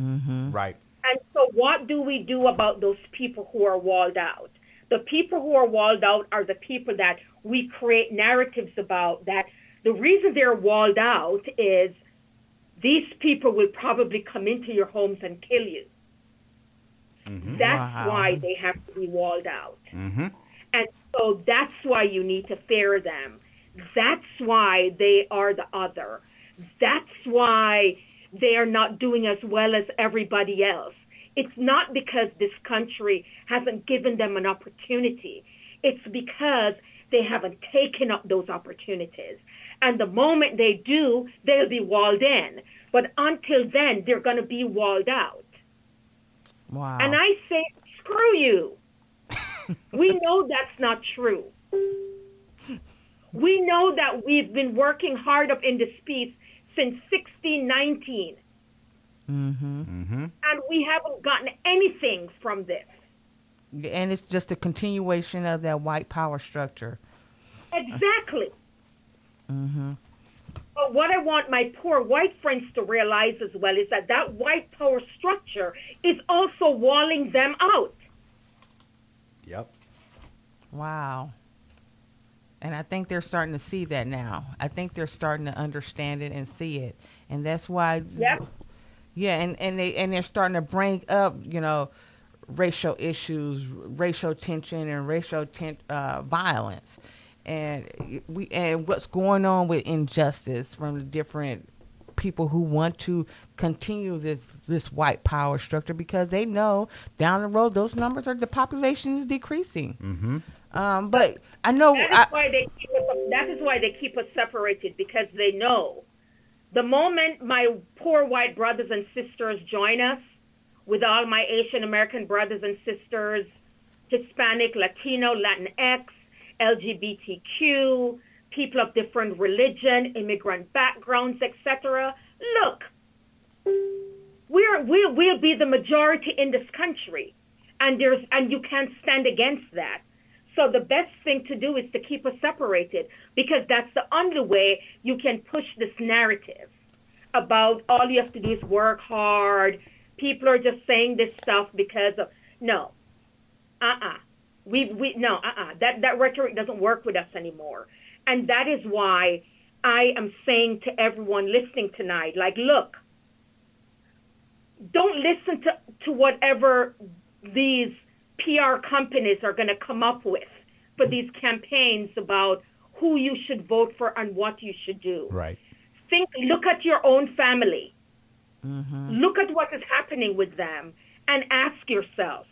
Mm-hmm. Right. And so, what do we do about those people who are walled out? The people who are walled out are the people that we create narratives about. That the reason they're walled out is these people will probably come into your homes and kill you. Mhm. That's Wow. why they have to be walled out. Mhm. And so that's why you need to fear them. That's why they are the other. That's why they are not doing as well as everybody else. It's not because this country hasn't given them an opportunity. It's because they haven't taken up those opportunities. And the moment they do, they'll be walled in. But until then, they're going to be walled out. Wow. And I say, screw you. we know that's not true. We know that we've been working hard up in this piece since 1619, mm-hmm. Mhm. and we haven't gotten anything from this. And it's just a continuation of that white power structure. Exactly. Mm-hmm. But what I want my poor white friends to realize as well is that that white power structure is also walling them out. Yep. Wow. And I think they're starting to see that now. I think they're starting to understand it and see it. And that's why Yep. Yeah, and, and they and they're starting to bring up, you know, racial issues, racial tension and racial ten, uh, violence. And we and what's going on with injustice from the different people who want to continue this this white power structure because they know down the road those numbers are the population is decreasing. Mhm. Um, but I know That is I, why they keep us, that is why they keep us separated because they know the moment my poor white brothers and sisters join us with all my Asian American brothers and sisters, Hispanic, Latino, Latinx, LGBTQ, people of different religion, immigrant backgrounds, etc. Look, we're we'll, we'll be the majority in this country, and there's and you can't stand against that. So the best thing to do is to keep us separated because that's the only way you can push this narrative about all you have to do is work hard. People are just saying this stuff because of no, uh uh we we no uh uh that that rhetoric doesn't work with us anymore, and that is why I am saying to everyone listening tonight, like, look, don't listen to to whatever these PR companies are going to come up with for these campaigns about who you should vote for and what you should do. Right. Think, look at your own family. mhm. Look at what is happening with them and ask yourself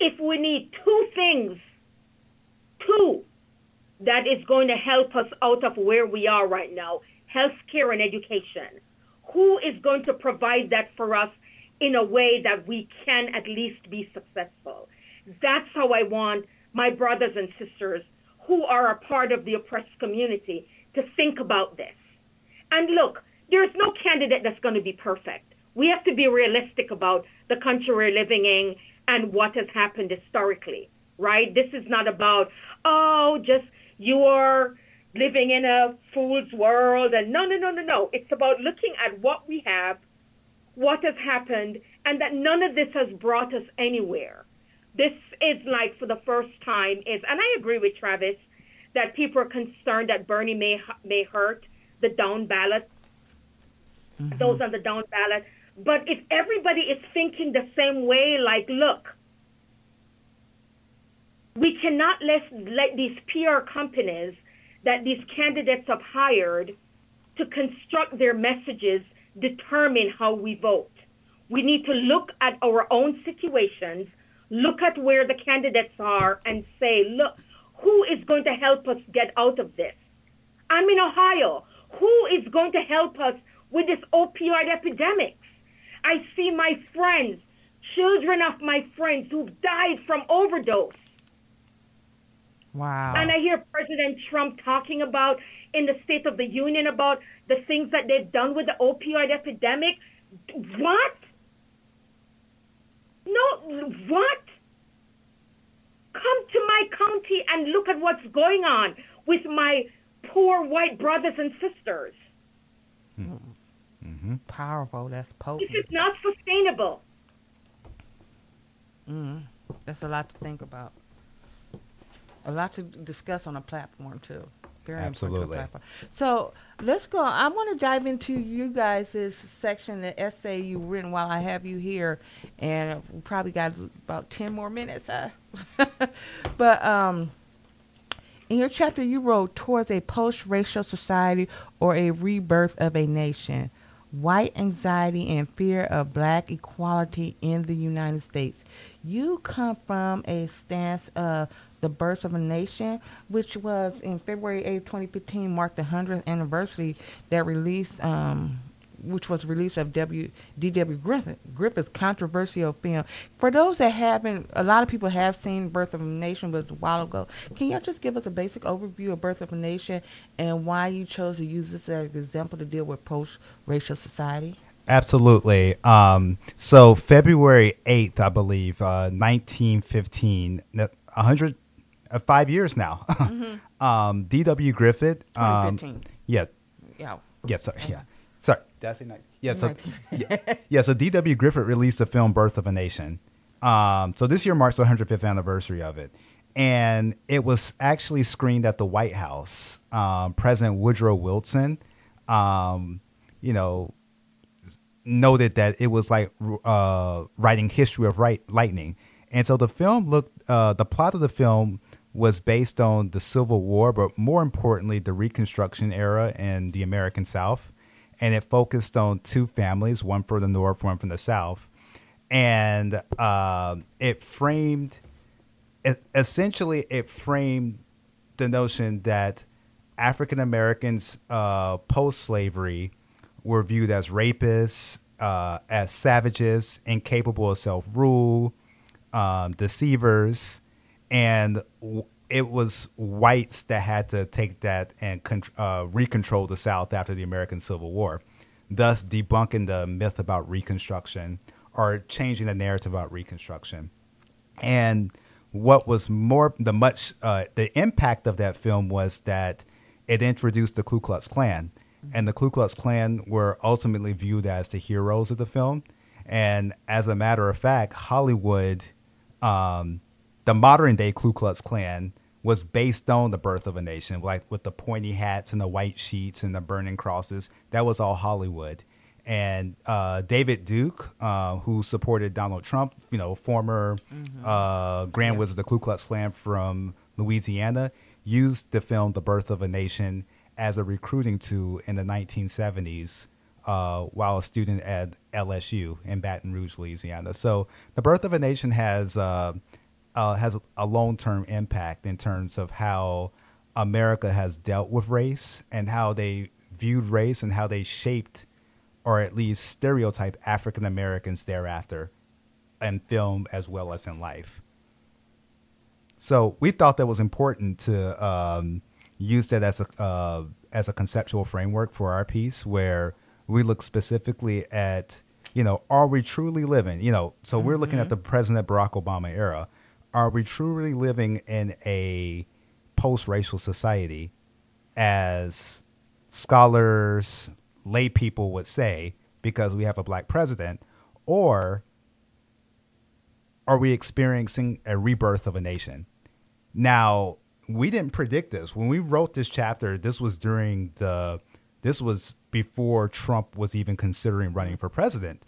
if we need two things, two, that is going to help us out of where we are right now healthcare and education. Who is going to provide that for us in a way that we can at least be successful? That's how I want my brothers and sisters who are a part of the oppressed community to think about this. And look, there's no candidate that's going to be perfect. We have to be realistic about the country we're living in and what has happened historically, right? This is not about, oh, just you're living in a fool's world. And no, no, no, no, no. It's about looking at what we have, what has happened, and that none of this has brought us anywhere. this is like for the first time is, and I agree with Travis that people are concerned that Bernie may may hurt the down ballot, mm-hmm. those on the down ballot. But if everybody is thinking the same way, like, look, we cannot let let these PR companies that these candidates have hired to construct their messages determine how we vote. We need to look at our own situations, look at where the candidates are, and say, look, who is going to help us get out of this? I'm in Ohio. Who is going to help us with this opioid epidemic? I see my friends, children of my friends who've died from overdose. Wow. And I hear President Trump talking about in the State of the Union about the things that they've done with the opioid epidemic. What? No, what? Come to my county and look at what's going on with my poor white brothers and sisters. Mm-hmm. Powerful. That's potent. This is not sustainable. Mm-hmm. That's a lot to think about. A lot to discuss on a platform too. Very Absolutely. So let's go. I want to dive into you guys' section, the essay you written while I have you here, and we probably got about ten more minutes. Uh. but um, in your chapter, you wrote towards a post-racial society or a rebirth of a nation. White anxiety and fear of black equality in the United States. You come from a stance of the Birth of a Nation, which was in February 8, 2015, marked the 100th anniversary that released, um, which was release of W. D.W. Griffith, Griffith's controversial film. For those that haven't, a lot of people have seen Birth of a Nation, but a while ago. Can y'all just give us a basic overview of Birth of a Nation and why you chose to use this as an example to deal with post-racial society? Absolutely. Um, so February 8th, I believe, uh, 1915, 100 uh, five years now. Mm-hmm. um, D.W. Griffith. Um, yeah. Yeah. Yeah. Sorry. Yeah. Sorry. Did I say night? Yeah. So, yeah, yeah. So D.W. Griffith released the film Birth of a Nation. Um, so this year marks the 105th anniversary of it. And it was actually screened at the White House. Um, President Woodrow Wilson, um, you know, noted that it was like uh, writing history of right lightning. And so the film looked, uh, the plot of the film was based on the Civil War, but more importantly, the Reconstruction era in the American South. And it focused on two families, one from the North, one from the South. And uh, it framed, it, essentially, it framed the notion that African Americans uh, post slavery were viewed as rapists, uh, as savages, incapable of self rule, um, deceivers and it was whites that had to take that and uh, recontrol the South after the American Civil War, thus debunking the myth about Reconstruction or changing the narrative about Reconstruction. And what was more the much uh, the impact of that film was that it introduced the Ku Klux Klan, and the Ku Klux Klan were ultimately viewed as the heroes of the film. And as a matter of fact, Hollywood. Um, the modern day Ku Klux Klan was based on the birth of a nation, like with the pointy hats and the white sheets and the burning crosses. That was all Hollywood. And uh, David Duke, uh, who supported Donald Trump, you know, former mm-hmm. uh, Grand yeah. Wizard of the Ku Klux Klan from Louisiana, used the film The Birth of a Nation as a recruiting tool in the 1970s uh, while a student at LSU in Baton Rouge, Louisiana. So The Birth of a Nation has uh, has a long term impact in terms of how America has dealt with race and how they viewed race and how they shaped or at least stereotype African Americans thereafter in film as well as in life. So we thought that was important to um, use that as a uh, as a conceptual framework for our piece, where we look specifically at you know are we truly living you know so mm-hmm. we're looking at mm-hmm. the President Barack Obama era are we truly living in a post-racial society as scholars lay people would say because we have a black president or are we experiencing a rebirth of a nation? Now, we didn't predict this. When we wrote this chapter, this was during the, this was before Trump was even considering running for president.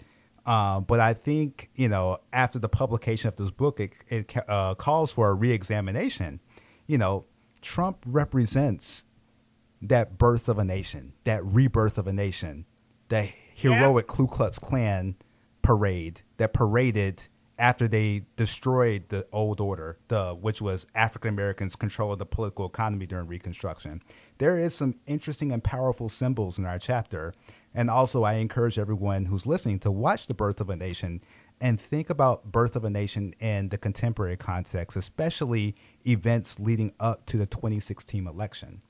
Uh, but I think, you know, after the publication of this book, it, it uh, calls for a reexamination. You know, Trump represents that birth of a nation, that rebirth of a nation, the heroic yeah. Ku Klux Klan parade that paraded after they destroyed the old order, the which was African Americans control of the political economy during Reconstruction. There is some interesting and powerful symbols in our chapter, and also I encourage everyone who's listening to watch The Birth of a Nation and think about Birth of a Nation in the contemporary context, especially events leading up to the 2016 election.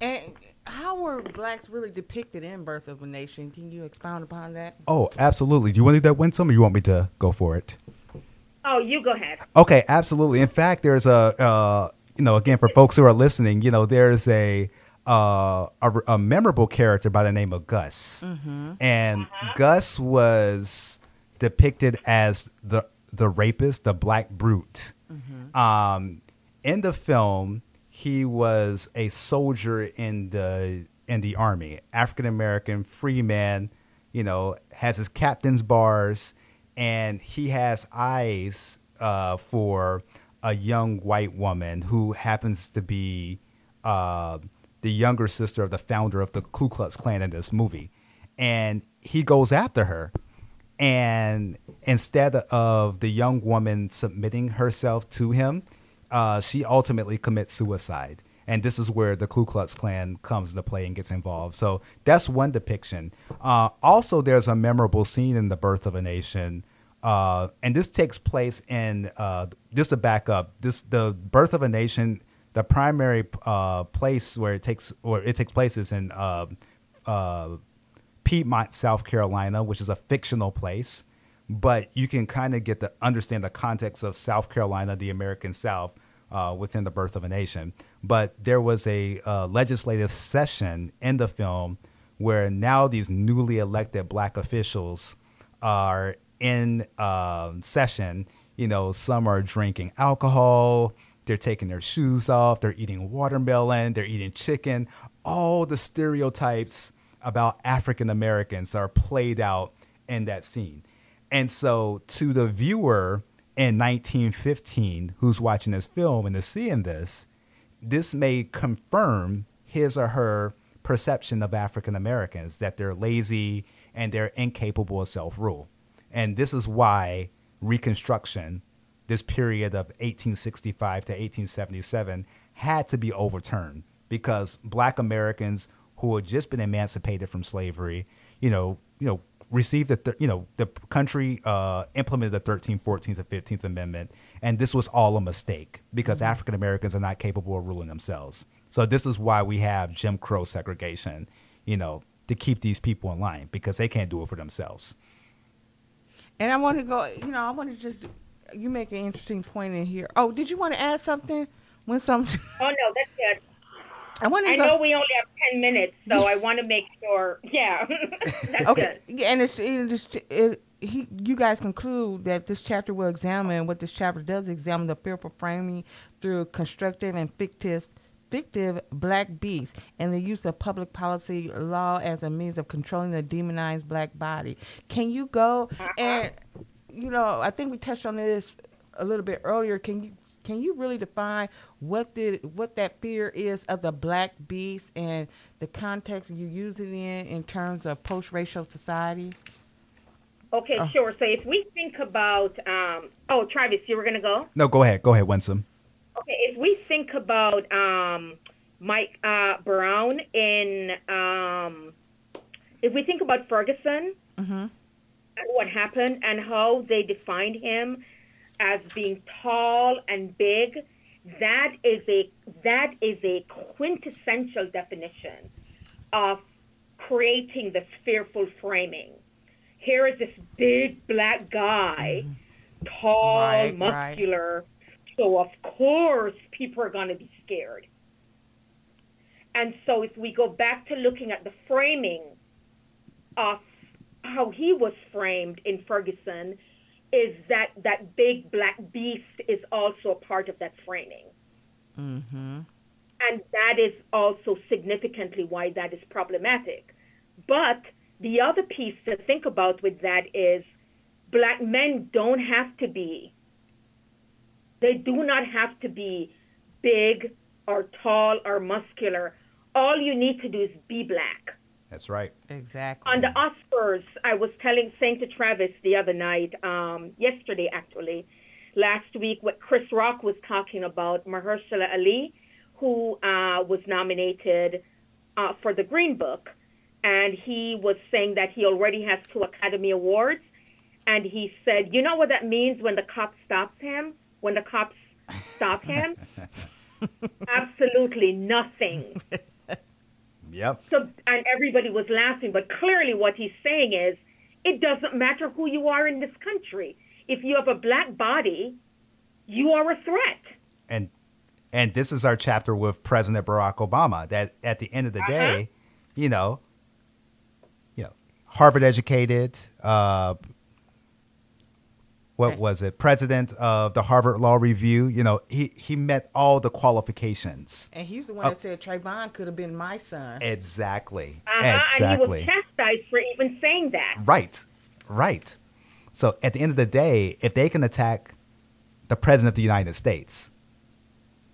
And how were blacks really depicted in Birth of a Nation? Can you expound upon that? Oh, absolutely. Do you want to do that, Winsome, or you want me to go for it? Oh, you go ahead. Okay, absolutely. In fact, there's a, uh, you know, again, for folks who are listening, you know, there's a, uh, a, a, memorable character by the name of Gus. Mm-hmm. And uh-huh. Gus was depicted as the, the rapist, the black brute. Mm-hmm. Um, in the film, he was a soldier in the in the army, African American, free man, you know, has his captain's bars, and he has eyes uh, for a young white woman who happens to be uh, the younger sister of the founder of the Ku Klux Klan in this movie, and he goes after her, and instead of the young woman submitting herself to him, uh, she ultimately commits suicide. And this is where the Ku Klux Klan comes into play and gets involved. So that's one depiction. Uh, also, there's a memorable scene in The Birth of a Nation. Uh, and this takes place in, uh, just to back up, this the Birth of a Nation, the primary uh, place where it takes, where it takes place is in uh, Piedmont, South Carolina, which is a fictional place but you can kind of get to understand the context of South Carolina, the American South, uh, within the birth of a nation. But there was a uh, legislative session in the film where now these newly elected black officials are in uh, session. You know, some are drinking alcohol, they're taking their shoes off, they're eating watermelon, they're eating chicken. All the stereotypes about African Americans are played out in that scene. And so, to the viewer in 1915 who's watching this film and is seeing this, this may confirm his or her perception of African Americans that they're lazy and they're incapable of self rule. And this is why Reconstruction, this period of 1865 to 1877, had to be overturned because black Americans who had just been emancipated from slavery, you know, you know, received the th- you know the country uh, implemented the 13th 14th and 15th amendment and this was all a mistake because mm-hmm. african americans are not capable of ruling themselves so this is why we have jim crow segregation you know to keep these people in line because they can't do it for themselves and i want to go you know i want to just you make an interesting point in here oh did you want to add something Winsome oh no that's good I want to. I go... know we only have ten minutes, so I want to make sure. Yeah, okay. Good. And it's, it's it, he, you guys conclude that this chapter will examine what this chapter does examine the fearful framing through constructive and fictive fictive black beasts and the use of public policy law as a means of controlling the demonized black body. Can you go uh-huh. and you know, I think we touched on this a little bit earlier. Can you can you really define what the what that fear is of the black beast and the context you use it in in terms of post-racial society? Okay, uh, sure. So if we think about, um, oh, Travis, you were going to go? No, go ahead. Go ahead, Winsome. Okay, if we think about um, Mike uh, Brown in, um, if we think about Ferguson, mm-hmm. What happened and how they defined him as being tall and big, that is a that is a quintessential definition of creating this fearful framing. Here is this big black guy, mm-hmm. tall, right, muscular. Right. So of course people are going to be scared. And so if we go back to looking at the framing of how he was framed in Ferguson, is that that big black beast is also a part of that framing. Mm-hmm. And that is also significantly why that is problematic. But the other piece to think about with that is black men don't have to be, they do not have to be big or tall or muscular. All you need to do is be black. That's right. Exactly. On the Oscars, I was telling Saint to Travis the other night, um, yesterday actually, last week, what Chris Rock was talking about Mahershala Ali, who uh, was nominated uh, for the Green Book, and he was saying that he already has two Academy Awards, and he said, you know what that means when the cop stops him? When the cops stop him? Absolutely nothing. Yep. So, and everybody was laughing, but clearly what he's saying is, it doesn't matter who you are in this country. If you have a black body, you are a threat. And and this is our chapter with President Barack Obama. That at the end of the Uh-huh. day, you know, you know, Harvard educated. Uh, what Right. was it? President of the Harvard Law Review. You know, he he met all the qualifications. and he's the one Oh. that said Trayvon could have been my son. Exactly. Uh-huh, And he was chastised for even saying that. Right. Right. So at the end of the day, if they can attack the president of the United States,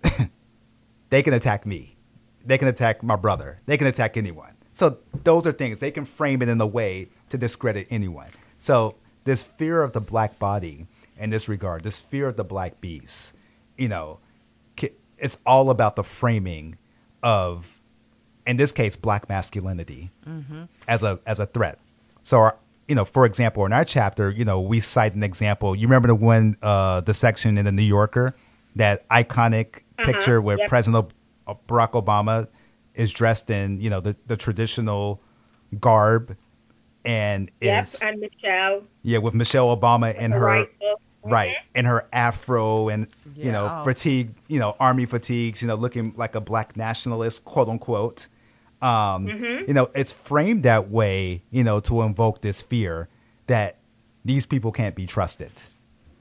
they can attack me. They can attack my brother. They can attack anyone. So those are things they can frame it in a way to discredit anyone. So this fear of the black body in this regard, this fear of the black beast, you know, it's all about the framing of, in this case, black masculinity as a as a threat. So, our, you know, for example, in our chapter, you know, we cite an example. You remember the one, uh, the section in the New Yorker, that iconic Uh-huh, picture where yep. President Barack Obama is dressed in, you know, the, the traditional garb, and Yep, is and Michelle. yeah with Michelle Obama and her Right. right and her afro and you know Yeah. fatigue you know army fatigues you know looking like a black nationalist quote unquote um Mm-hmm. you know it's framed that way you know to invoke this fear that these people can't be trusted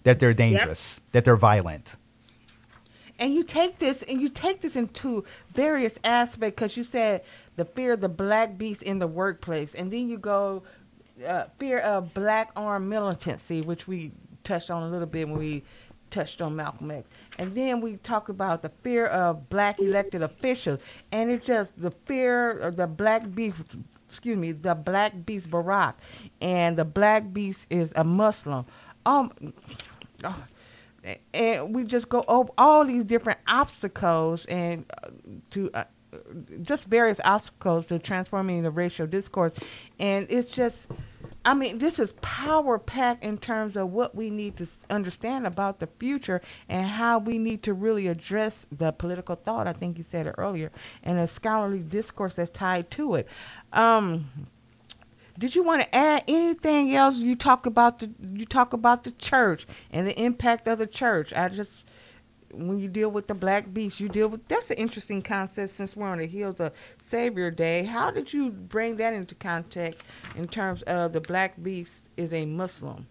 that they're dangerous that they're violent And you take this and you take this into various aspects because you said the fear of the black beast in the workplace, and then you go uh, fear of black armed militancy, which we touched on a little bit when we touched on Malcolm X, and then we talk about the fear of black elected officials, and it's just the fear of the black beast. Excuse me, the black beast Barack, and the black beast is a Muslim. Um, oh, and we just go over all these different obstacles and uh, to uh, just various obstacles to transforming the racial discourse and it's just i mean this is power packed in terms of what we need to understand about the future and how we need to really address the political thought i think you said it earlier and a scholarly discourse that's tied to it um, did you want to add anything else? You talk about the you talk about the church and the impact of the church. I just when you deal with the black beast, you deal with that's an interesting concept since we're on the heels of Savior Day. How did you bring that into context in terms of the black beast is a Muslim?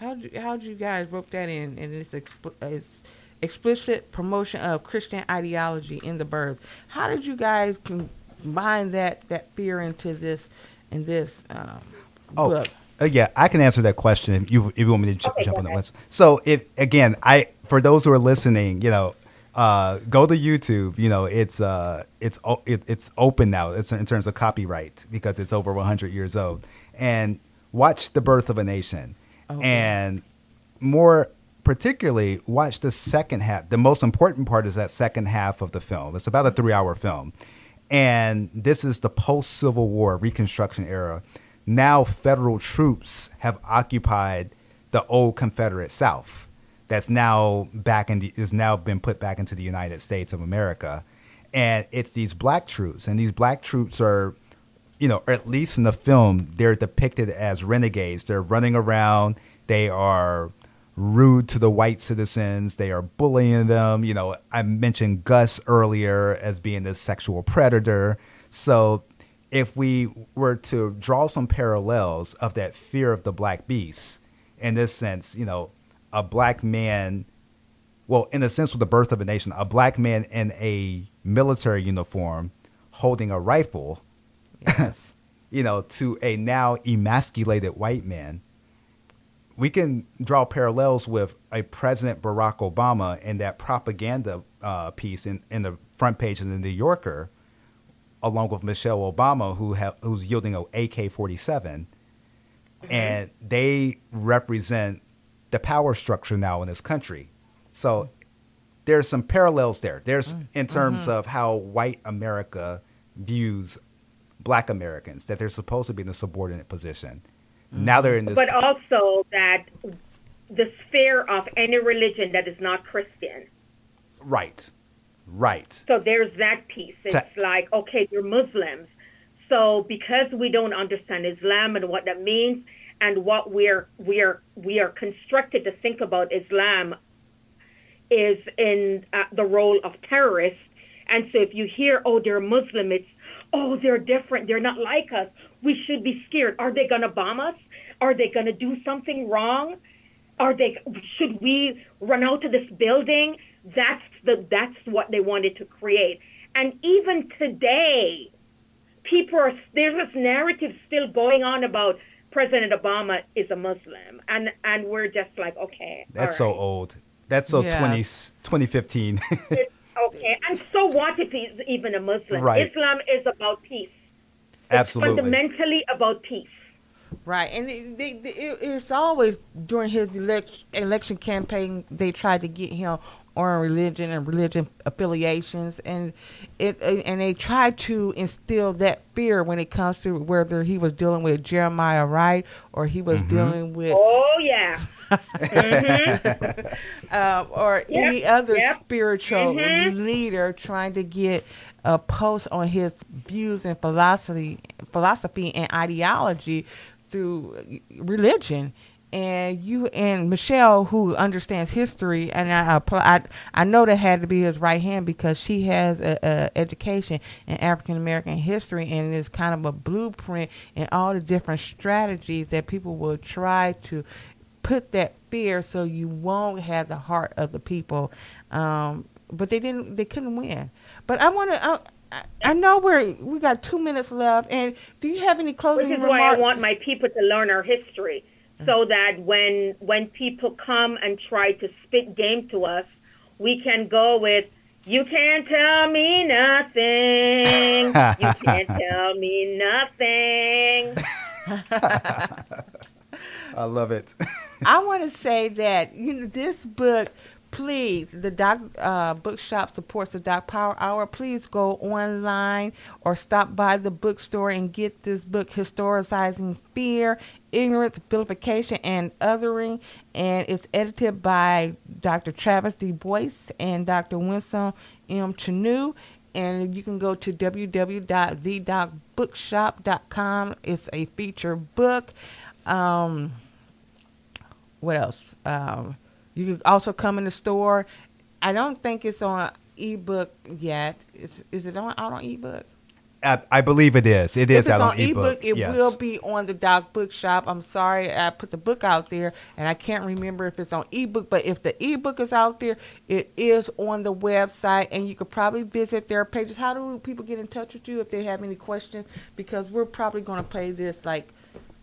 How how did you guys rope that in and it's, expl- it's explicit promotion of Christian ideology in the birth? How did you guys combine that that fear into this in this um, Oh, book? Uh, yeah, I can answer that question if you if you want me to j- Okay, jump on that ahead. list. So if again, I for those who are listening, you know, uh, go to YouTube. You know, it's uh, it's it, it's open now. It's in terms of copyright because it's over 100 years old. And watch the birth of a nation, Okay. and more particularly watch the second half. The most important part is that second half of the film. It's about a three-hour film, and this is the post-Civil War Reconstruction era. Now federal troops have occupied the old Confederate South. That's now back in the, is now been put back into the United States of America, and it's these black troops, and these black troops are you know, at least in the film, they're depicted as renegades. They're running around. They are rude to the white citizens. They are bullying them. You know, I mentioned Gus earlier as being this sexual predator. So, if we were to draw some parallels of that fear of the black beast, in this sense, you know, a black man, well, in a sense, with the birth of a nation, a black man in a military uniform holding a rifle, Yes. you know, to a now emasculated white man. We can draw parallels with a President Barack Obama and that propaganda uh, piece in, in the front page of the New Yorker, along with Michelle Obama, who ha- who's yielding an AK 47 and they represent the power structure now in this country. So there's some parallels there. There's mm. in terms mm-hmm. of how white America views black Americans that they're supposed to be in a subordinate position. Now they're in this But also that the sphere of any religion that is not Christian. right. Right. So there's that piece. It's Ta- like, okay, you're Muslims. So because we don't understand Islam and what that means and what we're we're we are constructed to think about Islam is in uh, the role of terrorists. And so if you hear, oh, they're Muslim, it's, oh, they're different. They're not like us. We should be scared. Are they going to bomb us? Are they going to do something wrong? Are they, should we run out of this building? That's the, that's what they wanted to create. And even today, people are, there's this narrative still going on about President Obama is a Muslim. And, and we're just like, okay. That's all so old. That's so Yeah. 20, 2015. It's okay. And so what if he's even a Muslim? Right. Islam is about peace. It's Absolutely. fundamentally about peace. Right, and they, they, they, it, it's always during his election election campaign they tried to get him on religion and religion affiliations, and it and they try to instill that fear when it comes to whether he was dealing with Jeremiah Wright or he was Mhm. dealing with Oh yeah. Mhm. uh, or Yep, any other yep. spiritual Mhm. leader trying to get a post on his views and philosophy, philosophy and ideology through religion. And you and Michelle, who understands history, and I, apply- I, I know that had to be his right hand because she has a, a education in African American history and is kind of a blueprint in all the different strategies that people will try to put that fear so you won't have the heart of the people. Um, but they didn't. They couldn't win. But I want to. I, know we're we got two minutes left. And do you have any closing? Which is remarks? why I want my people to learn our history, so that when when people come and try to spit game to us, we can go with. You can't tell me nothing. You can't tell me nothing. I love it. I want to say that you know this book. Please, the Doc uh, Bookshop supports the Doc Power Hour. Please go online or stop by the bookstore and get this book, Historicizing Fear, Ignorance, Vilification, and Othering. And it's edited by Dr. Travis D. Boyce and Dr. Winsome M. Chunnu. And you can go to www.thedocbookshop.com. It's a feature book. Um, what else? Um, you can also come in the store. I don't think it's on ebook yet. Is is it on out on ebook? I, I believe it is. It is if it's out on ebook. it yes. will be on the Doc Bookshop. I'm sorry, I put the book out there, and I can't remember if it's on ebook. But if the ebook is out there, it is on the website, and you could probably visit their pages. How do people get in touch with you if they have any questions? Because we're probably going to play this like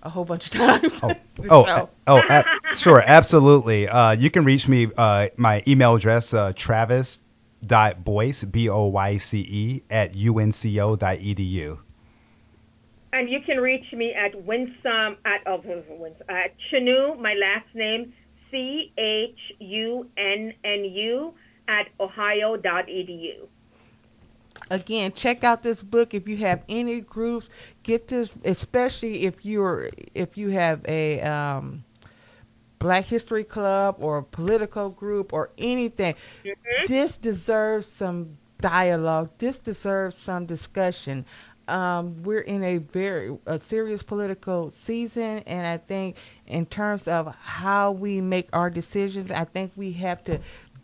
a whole bunch of times. Oh, oh, oh, sure, absolutely. Uh, you can reach me. Uh, my email address, uh, Travis dot Boyce B O Y C E at unco dot edu. And you can reach me at Winsome at oh, Winsome, at Chunnu, my last name C H U N N U at ohio dot edu. again check out this book if you have any groups get this especially if you're if you have a um, black history club or a political group or anything. This deserves some dialogue. This deserves some discussion. Um, we're in a very a serious political season and i think in terms of how we make our decisions i think we have to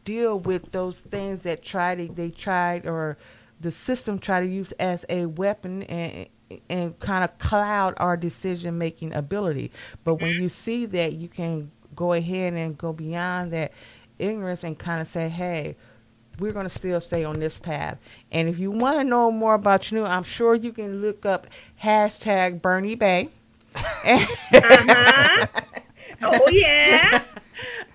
deal with those things that try to they tried or the system try to use as a weapon and and kind of cloud our decision making ability. But when you see that, you can go ahead and go beyond that ignorance and kind of say, hey, we're going to still stay on this path. And if you want to know more about Chunnu, I'm sure you can look up hashtag Bernie Bay. uh-huh. Oh yeah.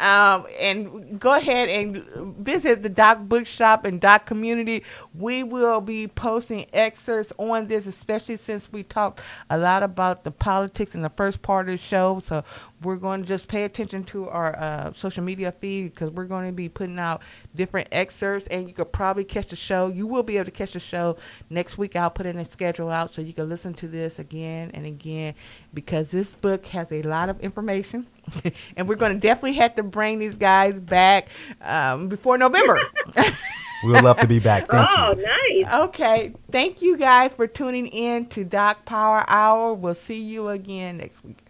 um, and go ahead and visit the Doc Bookshop and Doc Community. We will be posting excerpts on this, especially since we talked a lot about the politics in the first part of the show. So we're going to just pay attention to our uh, social media feed because we're going to be putting out different excerpts, and you could probably catch the show. You will be able to catch the show next week. I'll put in a schedule out so you can listen to this again and again because this book has a lot of information. and we're going to definitely have to bring these guys back um, before November. we would love to be back. Thank oh, you. nice. Okay. Thank you guys for tuning in to Doc Power Hour. We'll see you again next week.